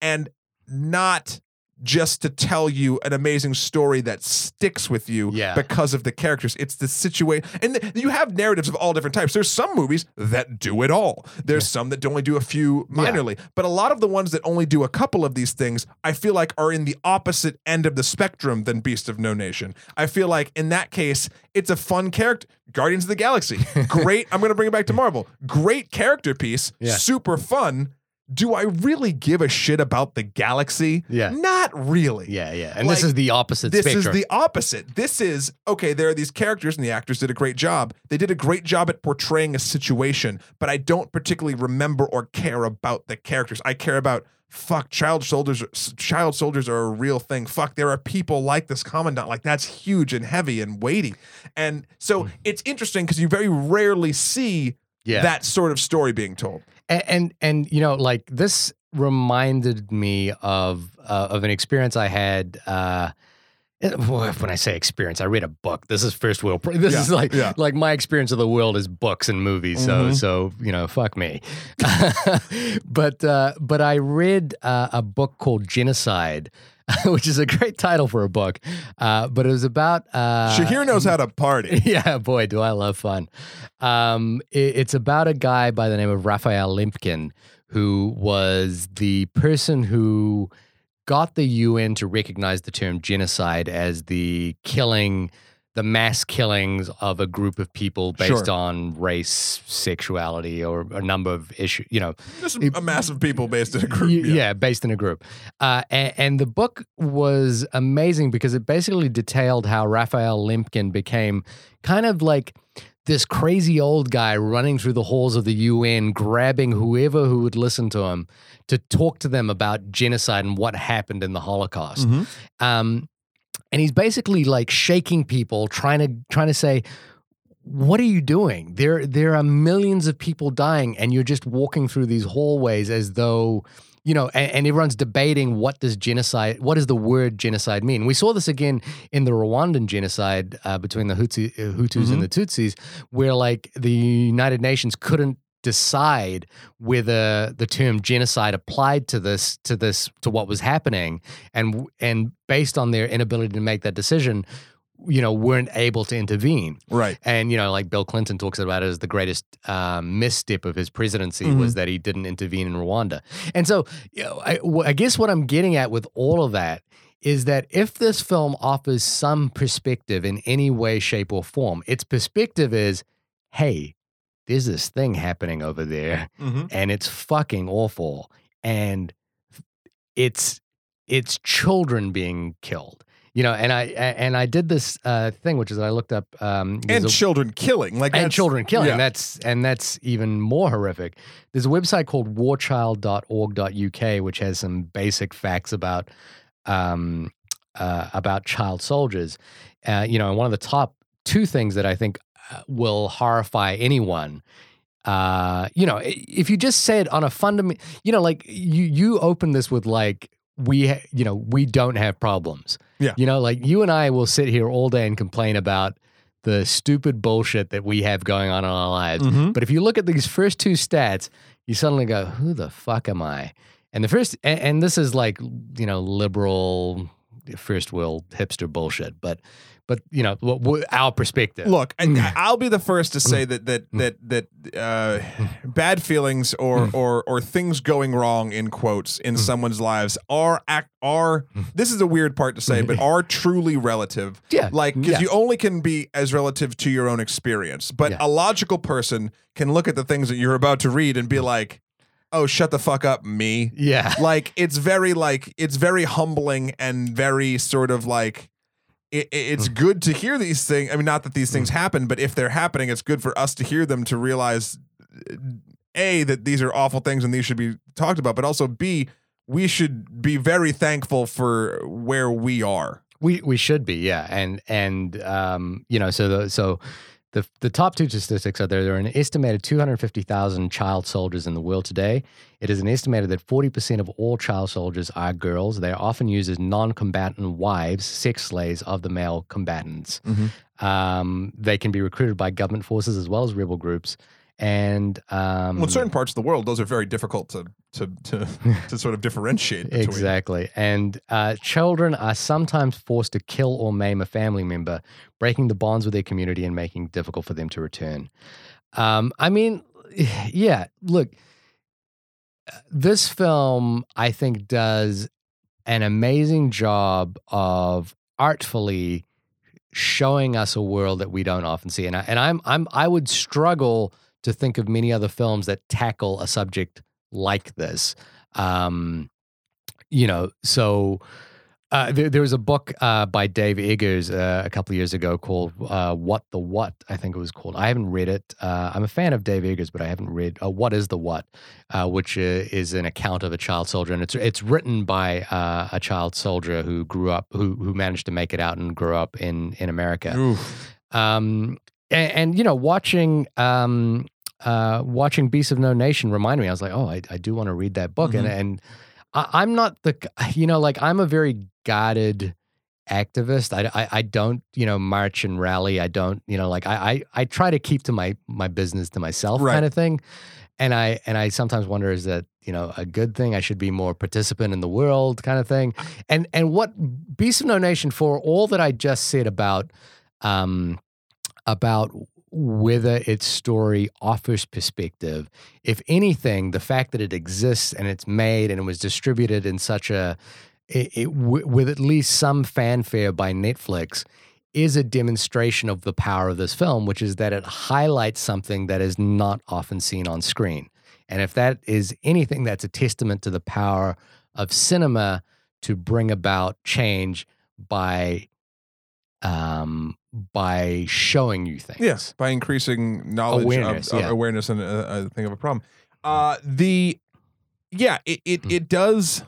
and not just to tell you an amazing story that sticks with you Yeah. because of the characters. It's the situation. And th- you have narratives of all different types. There's some movies that do it all. There's some that only do a few Yeah. minorly. But a lot of the ones that only do a couple of these things, I feel like are in the opposite end of the spectrum than Beast of No Nation. I feel like in that case, it's a fun character. Guardians of the Galaxy. Great. I'm going to bring it back to Marvel. Great character piece. Yeah. Super fun. Do I really give a shit about the galaxy? Yeah. Not really. yeah, yeah. And this is the opposite This spectrum. is the opposite. This is okay. There are these characters, and the actors did a great job. They did a great job at portraying a situation, but I don't particularly remember or care about the characters. I care about fuck child soldiers. Child soldiers are a real thing. Fuck, there are people like this commandant. Like that's huge and heavy and weighty. And so hmm. it's interesting because you very rarely see yeah. that sort of story being told. and, and and you know like this reminded me of uh, of an experience I had uh when I say experience, I read a book. This is first world. This Yeah, is like yeah. like my experience of the world is books and movies. So Mhm. so you know, fuck me. but uh, but I read uh, a book called Genocide, which is a great title for a book. Uh, but it was about uh, Shahir knows how to party. yeah, boy, do I love fun. Um, it- it's about a guy by the name of Raphael Lemkin, who was the person who got the UN to recognize the term genocide as the killing, the mass killings of a group of people based Sure. on race, sexuality, or a number of issues. You know, Just a mass of people based in a group. Y- yeah. based in a group. Uh, and, and the book was amazing because it basically detailed how Raphael Lemkin became kind of like this crazy old guy running through the halls of the UN, grabbing whoever who would listen to him to talk to them about genocide and what happened in the Holocaust. Mhm. Um, and he's basically like shaking people, trying to trying to say, "What are you doing? There there are millions of people dying, and you're just walking through these hallways as though." You know, and, and everyone's debating what does genocide, what does the word genocide mean? We saw this again in the Rwandan genocide uh, between the Hutsi, uh, Hutus Mhm. and the Tutsis, where like the United Nations couldn't decide whether the term genocide applied to this to this to what was happening and and based on their inability to make that decision you know weren't able to intervene Right. and you know like bill clinton talks about it as the greatest um, misstep of his presidency Mhm. was that he didn't intervene in rwanda and so you know, I, I guess what i'm getting at with all of that is that if this film offers some perspective in any way shape or form its perspective is hey there's this thing happening over there hmm and it's fucking awful and it's it's children being killed you know and i and i did this uh thing which is i looked up um And a- children killing. Like and children killing yeah. that's and that's even more horrific there's a website called warchild.org.uk which has some basic facts about um uh, about child soldiers uh, you know and one of the top two things that i think will horrify anyone uh you know if you just said on a fundament you know like you you open this with like we ha- you know we don't have problems Yeah. you know like you and i will sit here all day and complain about the stupid bullshit that we have going on in our lives. Mhm. But if you look at these first two stats, you suddenly go, "Who the fuck am I?" And the first, and, and this is like you know liberal first world hipster bullshit, but but you know what, what, our perspective. Look, and mm. I'll be the first to Mm. say that that mm. that that uh, mm. bad feelings or Mm. or or things going wrong in quotes in someone's lives are act are this is a weird part to say, but are truly relative. Yeah, Like because you only can be as relative to your own experience, but Yeah. a logical person can look at the things that you're about to read and be like, "Oh, shut the fuck up, me." yeah, like it's very like it's very humbling and very sort of like it, it's Mm. good to hear these things i mean not that these things happen but if they're happening it's good for us to hear them to realize uh, a that these are awful things and these should be talked about but also b we should be very thankful for where we are We we should be, yeah, and and um, you know, so the so the the top two statistics are there. There are an estimated two hundred fifty thousand child soldiers in the world today. It is an estimated that forty percent of all child soldiers are girls. They are often used as non-combatant wives, sex slaves of the male combatants. Um, they can be recruited by government forces as well as rebel groups. And um, well in certain parts of the world those are very difficult to to to, to sort of differentiate between. Exactly. And uh, children are sometimes forced to kill or maim a family member, breaking the bonds with their community and making it difficult for them to return. Um, I mean, yeah, look, this film, I think, does an amazing job of artfully showing us a world that we don't often see. And, I, and I'm, I'm, I would struggle to think of many other films that tackle a subject like this. Um, you know, so uh, there, there was a book uh, by Dave Eggers uh, a couple of years ago called uh, "What the What." I think it was called. I haven't read it. Uh, I'm a fan of Dave Eggers, but I haven't read uh, "What Is the What," uh, which uh, is an account of a child soldier, and it's it's written by uh, a child soldier who grew up, who who managed to make it out and grew up in in America um, and, and you know, watching um, uh, watching Beasts of No Nation reminded me. I was like, oh, I, I do want to read that book, and and I, I'm not the you know, like I'm a very guided activist. I, I I don't you know march and rally. I don't you know like I I, I try to keep to my my business to myself Right. kind of thing. And I and I sometimes wonder is that you know a good thing? I should be more participant in the world kind of thing. And and what Beasts of No Nation for all that I just said about um about whether its story offers perspective. If anything, the fact that it exists and it's made and it was distributed in such a it, it, with at least some fanfare by Netflix is a demonstration of the power of this film, which is that it highlights something that is not often seen on screen. And if that is anything, that's a testament to the power of cinema to bring about change by um, by showing you things. Yes, by increasing knowledge Awareness, of, of yeah. awareness and a, a thing of a problem. Uh, the yeah, it it, Mm. it does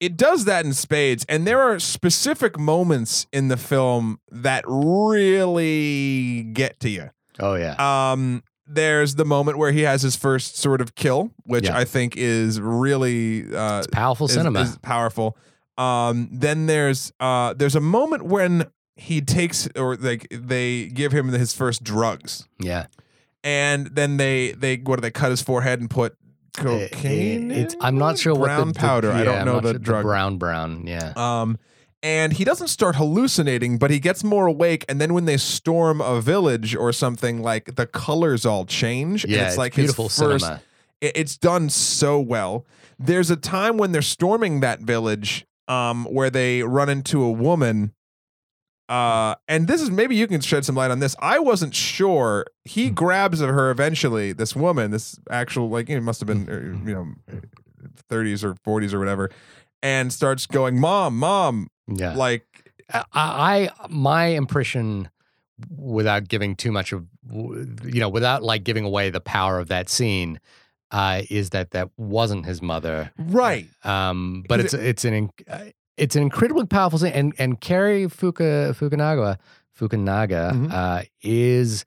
it does that in spades, and there are specific moments in the film that really get to you. Oh yeah. Um, there's the moment where he has his first sort of kill, which Yeah. I think is really uh, it's powerful is- cinema. is powerful. Um, then there's uh, there's a moment when he takes or like they give him his first drugs, yeah. and then they they what do they cut his forehead and put It- cocaine? it's in I'm not sure what brown the, the- powder. I yeah, don't I'm know the sure- drug. brown brown. Yeah. Um, and he doesn't start hallucinating, but he gets more awake. And then when they storm a village or something, like the colors all change. and yeah. it's It's like beautiful his first, cinema. it- it's done so well. There's a time when they're storming that village, um, where they run into a woman. Uh, and this is maybe you can shed some light on this. I wasn't sure. He Hmm. grabs of her eventually. This woman, this actual like it must have been uh, Hmm. you know, 30s or 40s or whatever, and starts going, "Mom, mom!" Yeah. Like I, I my impression without giving too much of you know without like giving away the power of that scene uh is that that wasn't his mother right. um but it's it's an uh, it's an incredibly powerful scene and and Cary Fuka Fukunaga Fukunaga Mhm. uh is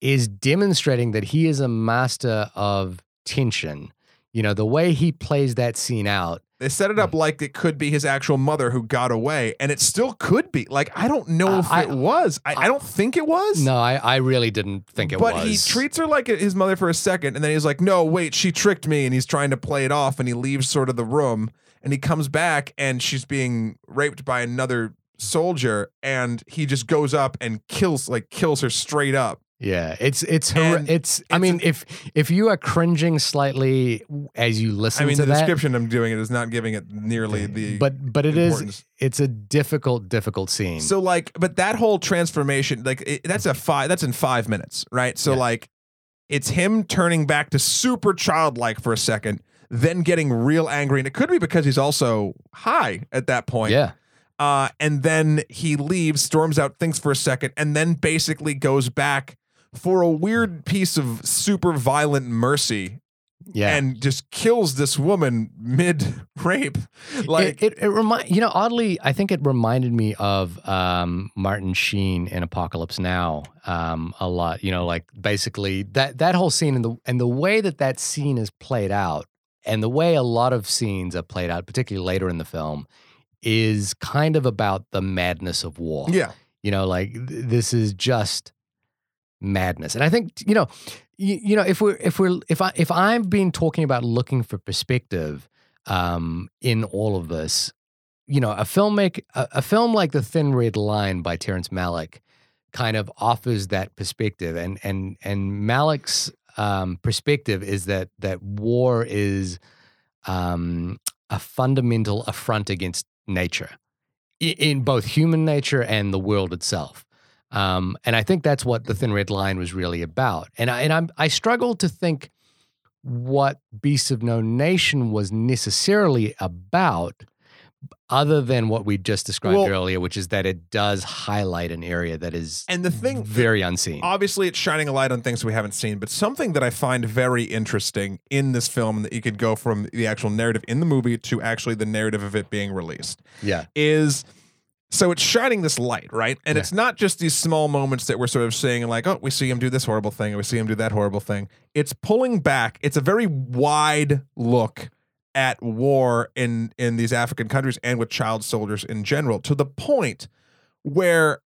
is demonstrating that he is a master of tension you know the way he plays that scene out They set it up Hmm. like it could be his actual mother who got away, and it still could be. Like I don't know Uh, if I- it was. I, I don't think it was. No, I, I really didn't think it but was. But he treats her like his mother for a second, and then he's like, "No, wait, she tricked me," and he's trying to play it off, and he leaves sort of the room, and he comes back, and she's being raped by another soldier, and he just goes up and kills, like, kills her straight up. Yeah, it's it's hor- And it's. I mean, if if you are cringing slightly as you listen I mean, the that, description I'm doing it is not giving it nearly the. but but it is it's a difficult difficult scene. So like, but that whole transformation, like it, that's a five. That's in five minutes, right? So Yeah. like, it's him turning back to super childlike for a second, then getting real angry, and it could be because he's also high at that point. yeah, Uh, and then he leaves, storms out, thinks for a second, and then basically goes back for a weird piece of super violent mercy yeah. and just kills this woman mid rape. Like, it, it, it remind you know oddly i think it reminded me of um, martin sheen in apocalypse now um, a lot you know like basically that that whole scene and the and the way that that scene is played out and the way a lot of scenes are played out particularly later in the film is kind of about the madness of war. Yeah, you know like th- this is just madness. And i think you know you, you know if we're if we're if i if i've been talking about looking for perspective um in all of this you know a filmmaker a, a film like the thin red line by terrence malick kind of offers that perspective. And and and malick's um perspective is that that war is um a fundamental affront against nature in both human nature and the world itself. Um, and I think that's what the Thin Red Line was really about. And I, and I'm, I struggle to think what Beasts of No Nation was necessarily about, other than what we just described Well- earlier, which is that it does highlight an area that is and the thing very unseen. obviously it's shining a light on things we haven't seen but something that i find very interesting in this film that you could go from the actual narrative in the movie to actually the narrative of it being released yeah, is so it's shining this light right and Yeah. it's not just these small moments that we're sort of saying like oh we see him do this horrible thing we see him do that horrible thing it's pulling back it's a very wide look at war in in these african countries and with child soldiers in general to the point where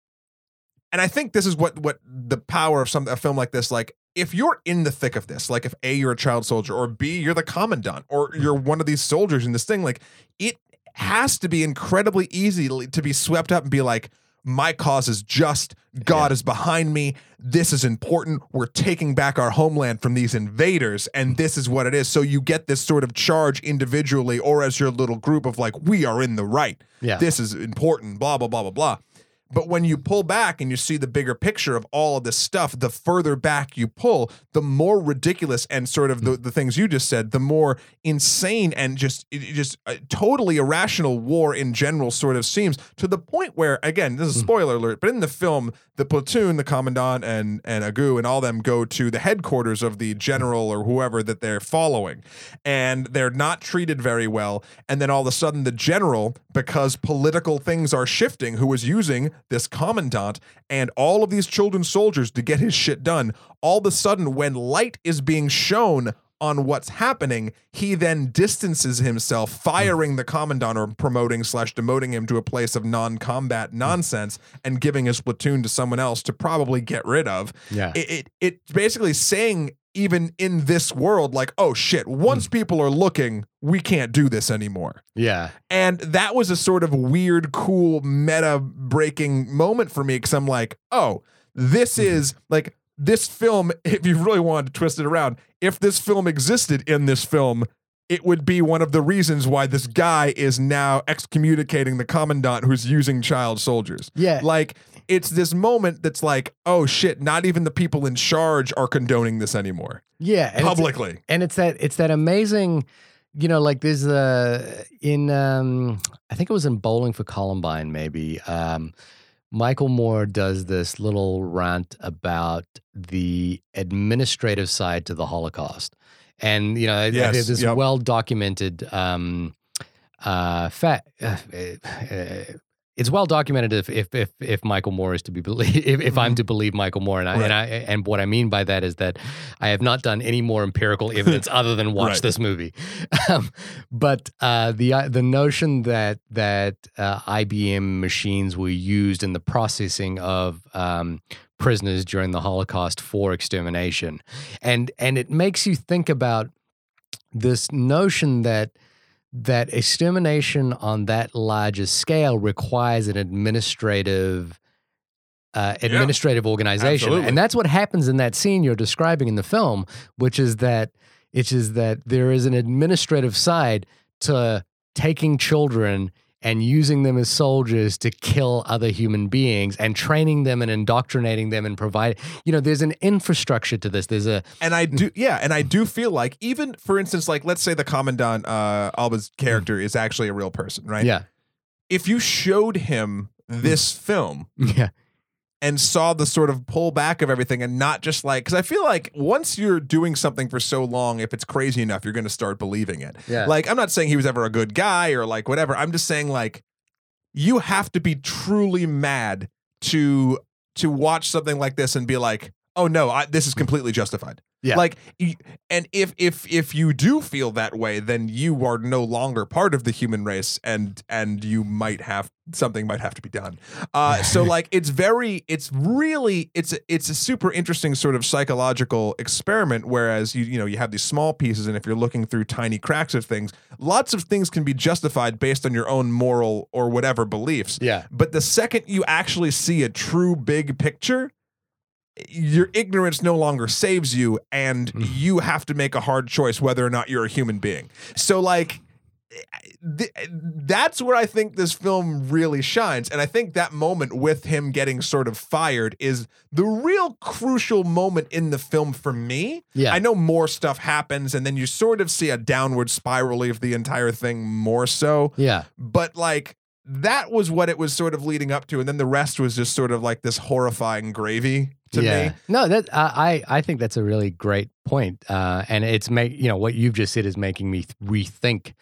and I think this is what what the power of some a film like this like if you're in the thick of this like if a you're a child soldier or b you're the commandant or hmm. you're one of these soldiers in this thing like it has to be incredibly easy to to be swept up and be like my cause is just. God Yeah. is behind me. This is important. We're taking back our homeland from these invaders and this is what it is. So you get this sort of charge individually or as your little group of like we are in the right. Yeah, this is important, blah, blah, blah, blah, blah. But when you pull back and you see the bigger picture of all of this stuff, the further back you pull, the more ridiculous and sort of the, the things you just said, the more insane and just just uh, totally irrational war in general sort of seems to the point where, again, this is a spoiler alert, but in the film, the platoon, the commandant, and and Agu and all them go to the headquarters of the general or whoever that they're following, and they're not treated very well. And then all of a sudden, the general, because political things are shifting, who is using this commandant and all of these children soldiers to get his shit done, all of a sudden, when light is being shown on what's happening, he then distances himself, firing the commandant or promoting slash demoting him to a place of non-combat nonsense and giving his platoon to someone else to probably get rid of. yeah, It, it it's basically saying even in this world, like, oh shit, once people are looking, we can't do this anymore. yeah, And that was a sort of weird, cool, meta breaking moment for me because I'm like, oh, this Mm-hmm. is like this film. If you really wanted to twist it around, if this film existed in this film, it would be one of the reasons why this guy is now excommunicating the commandant who's using child soldiers. yeah. Like, it's this moment that's like, oh shit, not even the people in charge are condoning this anymore yeah, and it's- publicly. and it's that it's that amazing you know like there's a in um i think it was in bowling for columbine maybe um michael moore does this little rant about the administrative side to the holocaust and you know Yes, there's this yep. well documented um uh, fa- uh, uh, it's well documented if if if, if Michael Moore is to be believed if, if I'm Mhm. to believe Michael Moore and I, Right. and I and what I mean by that is that I have not done any more empirical evidence other than watch Right. this movie. Um, but uh, the uh, the notion that that uh, IBM machines were used in the processing of um, prisoners during the Holocaust for extermination, and and it makes you think about this notion that that extermination on that large a scale requires an administrative uh, administrative organization, absolutely. and that's what happens in that scene you're describing in the film, which is that which is that there is an administrative side to taking children and using them as soldiers to kill other human beings and training them and indoctrinating them and provide you know there's an infrastructure to this. There's a And I do, yeah, and I do feel like even for instance, like let's say the commandant uh, Elba's character is actually a real person, right? yeah. If you showed him this film yeah and saw the sort of pullback of everything, and not just like because I feel like once you're doing something for so long, if it's crazy enough, you're going to start believing it. yeah Like I'm not saying he was ever a good guy or like whatever. I'm just saying like you have to be truly mad to to watch something like this and be like, "Oh no, I, this is completely justified." Yeah. Like and if if if you do feel that way, then you are no longer part of the human race and and you might have something might have to be done. Uh so like it's very it's really it's a, it's a super interesting sort of psychological experiment whereas you you know you have these small pieces and if you're looking through tiny cracks of things, lots of things can be justified based on your own moral or whatever beliefs. yeah But the second you actually see a true big picture, your ignorance no longer saves you, and Mm. you have to make a hard choice whether or not you're a human being. So, like, th- that's where I think this film really shines. And I think that moment with him getting sort of fired is the real crucial moment in the film for me. yeah I know more stuff happens, and then you sort of see a downward spiral of the entire thing more so yeah but like that was what it was sort of leading up to and then the rest was just sort of like this horrifying gravy to yeah. me No, that I I I think that's a really great point. Uh, and it's make you know what you've just said is making me rethink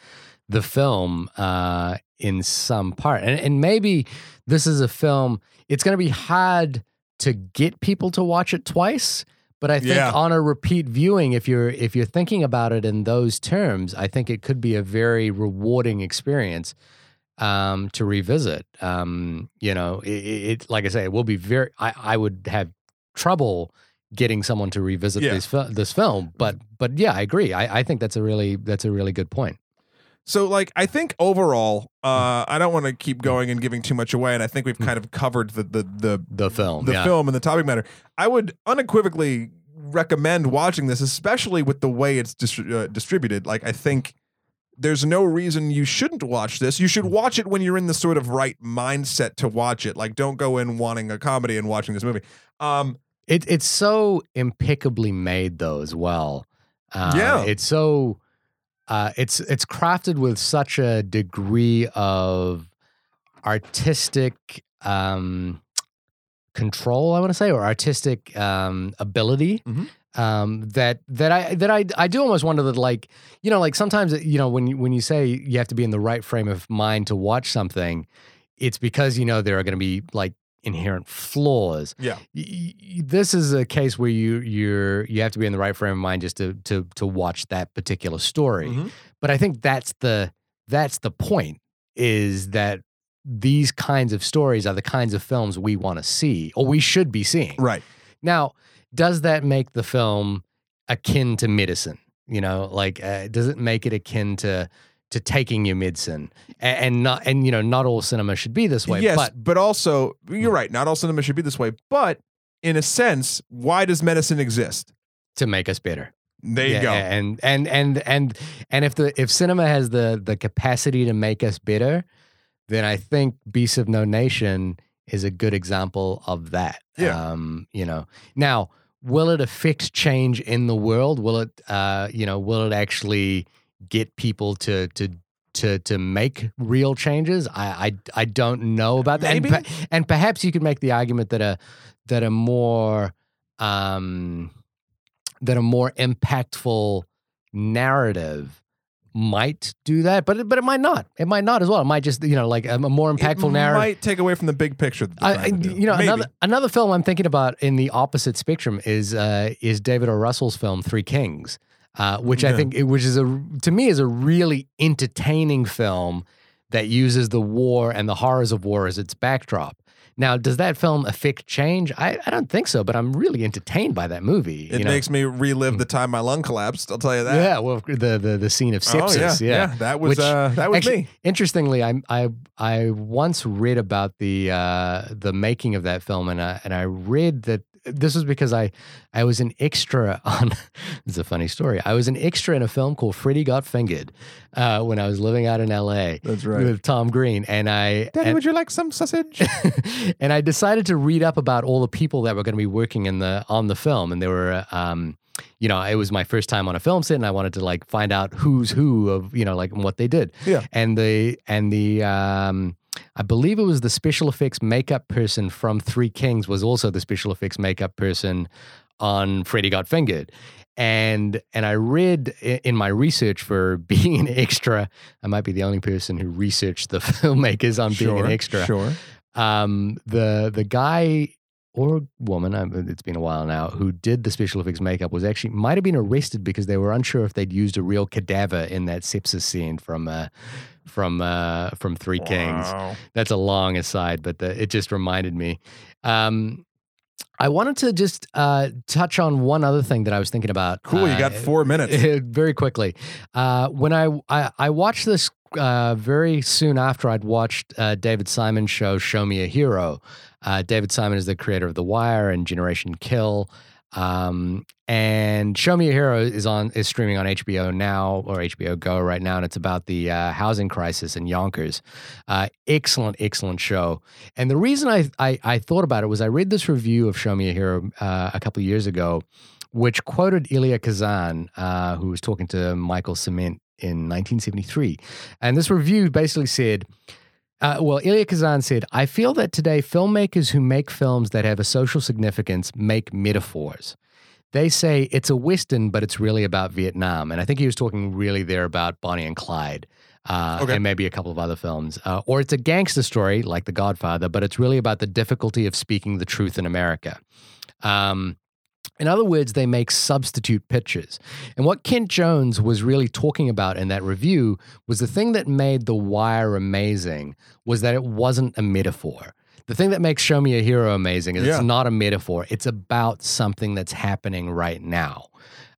the film uh, in some part. And and maybe this is a film. It's going to be hard to get people to watch it twice. But I think Yeah. on a repeat viewing, if you're if you're thinking about it in those terms, I think it could be a very rewarding experience um, to revisit. Um, you know, it, it, like I say, it will be very. I, I would have trouble getting someone to revisit Yeah. this this film, but but yeah, I agree. I, I think that's a really that's a really good point. so like i think overall uh i don't want to keep going and giving too much away and i think we've kind of covered the the the, The film, the yeah. film and the topic matter i would unequivocally recommend watching this especially with the way it's distri- uh, distributed like i think there's no reason you shouldn't watch this. You should watch it when you're in the sort of right mindset to watch it. Like, don't go in wanting a comedy and watching this movie. Um, It it's so impeccably made though as well. Uh, Yeah. it's so uh, it's it's crafted with such a degree of artistic um, control. I want to say or artistic um, ability. Mhm. Um, that that I that I I do almost wonder that like you know like sometimes you know when you when you say you have to be in the right frame of mind to watch something, it's because you know there are going to be like inherent flaws yeah. y- y- this is a case where you you're you have to be in the right frame of mind just to to to watch that particular story. Mhm. But I think that's the that's the point is that these kinds of stories are the kinds of films we want to see or we should be seeing. Right. Now, does that make the film akin to medicine? You know, like uh, does it make it akin to to taking your medicine? And, and not and you know, not all cinema should be this way. yes, but but, also you're right. Not all cinema should be this way. But in a sense, why does medicine exist? to make us better. There you Yeah, go. And and and and and if the if cinema has the the capacity to make us better, then I think Beasts of No Nation is a good example of that. Yeah. Um, you know. Now, will it affect change in the world? Will it uh, you know, will it actually get people to to to to make real changes? I I, I don't know about that. Maybe. And, per- and perhaps you could make the argument that a that a more um that a more impactful narrative might do that, but it, but it might not. It might not as well. It might just you know like a, a more impactful it narrative. might take away from the big picture. I, I- trying to do. you know, Maybe. another another film I'm thinking about in the opposite spectrum is uh, is David O. Russell's film Three Kings, uh, which I Yeah. think which is a to me is a really entertaining film that uses the war and the horrors of war as its backdrop. Now, does that film affect change? I, I don't think so, but I'm really entertained by that movie. It you know? makes me relive the time my lung collapsed. I'll tell you that. yeah, well, the the the scene of sepsis. Oh yeah, That was Which uh, that was Actually, me. Interestingly, I I I once read about the uh, the making of that film, and I, and I read that this was because I I was an extra on. it's a funny story. I was an extra in a film called Freddy Got Fingered uh, when I was living out in L.A. That's right with Tom Green, and I Daddy, and, would you like some sausage? and I decided to read up about all the people that were going to be working in the on the film, and there were. Um, you know, it was my first time on a film set, and I wanted to like find out who's who of you know like what they did. Yeah. And the and the um, I believe it was the special effects makeup person from Three Kings was also the special effects makeup person on Freddy Got Fingered. And and I read in my research for being an extra, I might be the only person who researched the filmmakers on being an extra Sure. um, the the guy or woman, it's been a while now, who did the special effects makeup was actually might have been arrested because they were unsure if they'd used a real cadaver in that sepsis scene from uh, from uh, from Three Kings. Wow. That's a long aside, but the, it just reminded me. Um, I wanted to just uh, touch on one other thing that I was thinking about. Cool. You got uh, four minutes. very quickly. Uh, when I, I I watched this uh, very soon after I'd watched uh, David Simon's show Show Me a Hero. Uh, David Simon is the creator of The Wire and Generation Kill. Um, and Show Me a Hero is on is streaming on HBO now or HBO Go right now, and it's about the uh, housing crisis in Yonkers. Uh, excellent, excellent show. And the reason I, I I thought about it was I read this review of Show Me a Hero uh, a couple years ago, which quoted Elia Kazan, uh, who was talking to Michael Ciment in 1973, and this review basically said. Uh, well, Elia Kazan said, I feel that today filmmakers who make films that have a social significance make metaphors. They say it's a Western, but it's really about Vietnam. And I think he was talking really there about Bonnie and Clyde uh, Okay. and maybe a couple of other films. Uh, or it's a gangster story like The Godfather, but it's really about the difficulty of speaking the truth in America. Um, in other words, they make substitute pictures. And what Kent Jones was really talking about in that review was the thing that made The Wire amazing was that it wasn't a metaphor. The thing that makes Show Me a Hero amazing is Yeah. it's not a metaphor. It's about something that's happening right now.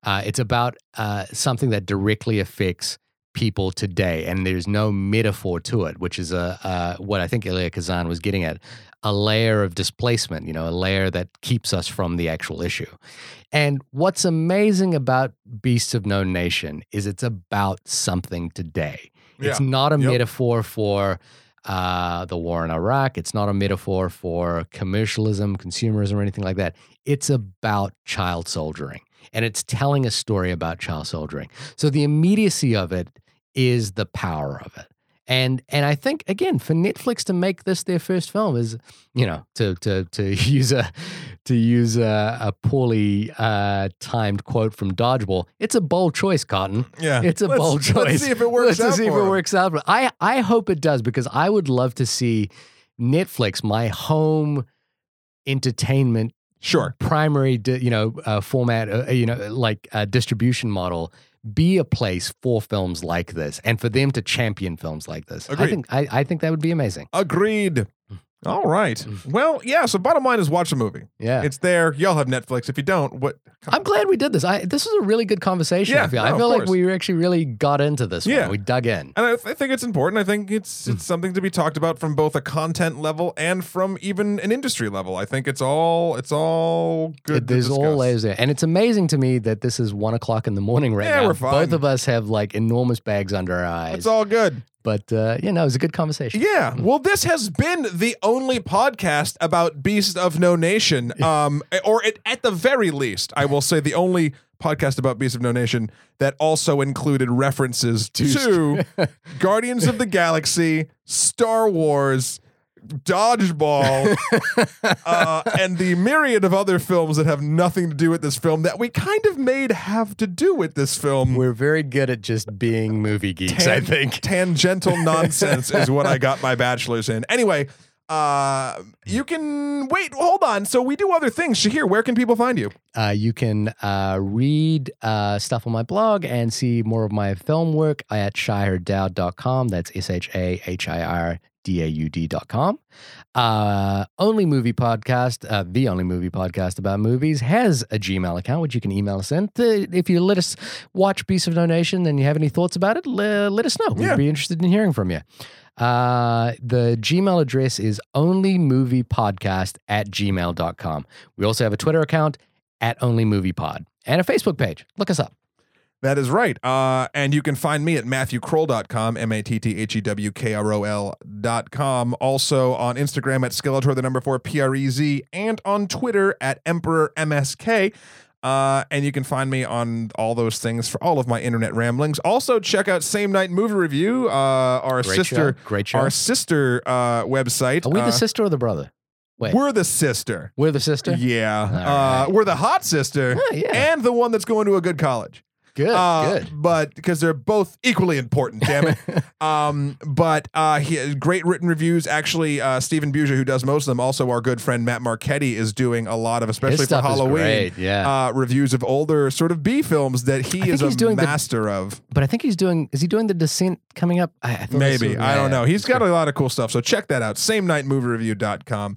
Uh, it's about uh, something that directly affects people today, and there's no metaphor to it, which is a uh, what I think Elia Kazan was getting at a layer of displacement, you know, a layer that keeps us from the actual issue. And what's amazing about Beasts of No Nation is it's about something today. It's not a Yep. metaphor for uh, the war in Iraq. It's not a metaphor for commercialism, consumerism, or anything like that. It's about child soldiering. And it's telling a story about child soldiering. So the immediacy of it is the power of it. And and I think again for Netflix to make this their first film is you know to to to use a to use a, a poorly uh, timed quote from Dodgeball. It's a bold choice, Cotton. Yeah. It's a Let's- bold choice. Let's see if it works out, Let's out. see if it 'em. works out. I I hope it does because I would love to see Netflix, my home entertainment Sure. primary you know uh, format uh, you know like uh, distribution model be a place for films like this and for them to champion films like this. I think I, I think that would be amazing. Agreed. All right. Mm. Well, yeah. So, bottom line is watch the movie. Yeah. It's there. Y'all have Netflix. If you don't, what? I'm glad we did this. I this was a really good conversation. Yeah, I feel. no, I feel like course. we actually really got into this Yeah. one. We dug in. And I, th- I think it's important. I think it's it's mm. something to be talked about from both a content level and from even an industry level. I think it's all it's all good. It- there's all layers there, and it's amazing to me that this is one o'clock in the morning right Yeah, now. we're fine. Both of us have like enormous bags under our eyes. It's all good. But uh, you know, it was a good conversation. Yeah. Well, this has been the only podcast about Beast of No Nation. Um, or at, at the very least, I will say the only podcast about Beast of No Nation that also included references to Guardians of the Galaxy, Star Wars, Dodgeball, uh, and the myriad of other films that have nothing to do with this film that we kind of made have to do with this film. We're very good at just being movie geeks, I think. tangential nonsense is what I got my bachelor's in. Anyway, uh, you can wait. Hold on. So we do other things. Shahir, where can people find you? Uh, you can uh, read uh, stuff on my blog and see more of my film work at shahirdaud.com. That's S H A H I R D A U D.com. Uh, only Movie Podcast, uh, the only movie podcast about movies, has a Gmail account, which you can email us in. To, if you let us watch Beast of No Nation and you have any thoughts about it, le- let us know. We'd Yeah. be interested in hearing from you. Uh, the Gmail address is onlymoviepodcast at gmail.com. We also have a Twitter account at onlymoviepod and a Facebook page. Look us up. That is right. Uh, and you can find me at matthewkroll.com, M A T T H E W K R O L.com. Also on Instagram at Skeletor, the number four, P R E Z, and on Twitter at Emperor MSK. Uh, and you can find me on all those things for all of my internet ramblings. Also, check out Same Night Movie Review, uh, our Great sister, show. Great show. our sister uh, website. Are we Uh, the sister or the brother? Wait, We're the sister. we're the sister? Yeah. Uh, right. We're the hot sister Oh, yeah. and the one that's going to a good college. Good, Uh, good. But because they're both equally important, damn it. um, but uh, he has great written reviews. Actually, uh, Stephen Buja, who does most of them, also our good friend Matt Marchetti is doing a lot of, especially for Halloween, yeah. uh, reviews of older sort of B films that he I is a doing the- master of. but I think he's doing, is he doing the descent coming up? I, I Maybe. saw- I don't know. He's got a lot of cool stuff. So check that out. Same night moviereview.com.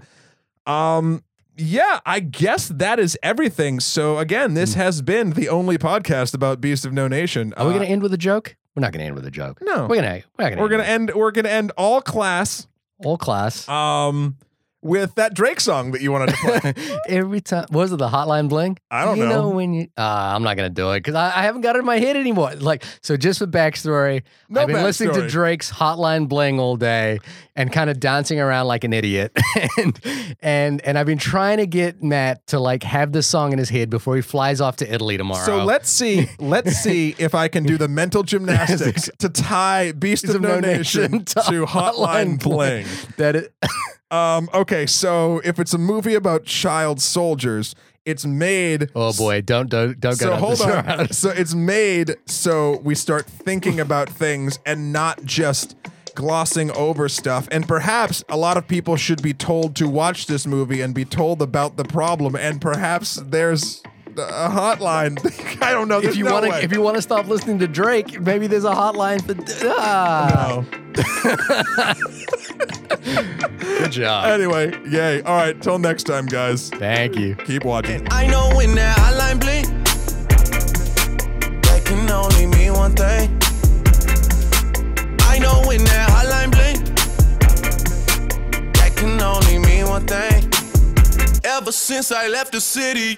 Um yeah, I guess that is everything. So again, this has been the only podcast about Beast of No Nation. Are we Uh, going to end with a joke? We're not going to end with a joke. No. We're going to, we're going gonna end we're gonna end all class all class. um with that Drake song that you wanted to play. Every time, was it the Hotline Bling? I don't you know. when you. Uh, I'm not gonna do it because I, I haven't got it in my head anymore. Like, so just for backstory, No I've been listening to. Drake's Hotline Bling all day and kind of dancing around like an idiot, and and and I've been trying to get Matt to like have this song in his head before he flies off to Italy tomorrow. So let's see, let's see if I can do the mental gymnastics to tie Beast of, No, Nation, to Hotline Bling. That it, Um, okay, so if it's a movie about child soldiers, it's made oh boy, don't don't don't go so hold on. So it's made so we start thinking about things and not just glossing over stuff. And perhaps a lot of people should be told to watch this movie and be told about the problem. And perhaps there's a hotline. I don't know. If you no want to, if you want to stop listening to Drake, maybe there's a hotline for. Ah, No. good job. Anyway, yay. All right. Till next time, guys. Thank you. Keep watching. I know when that hotline bling, that can only mean one thing. I know when that hotline bling, that can only mean one thing. Ever since I left the city,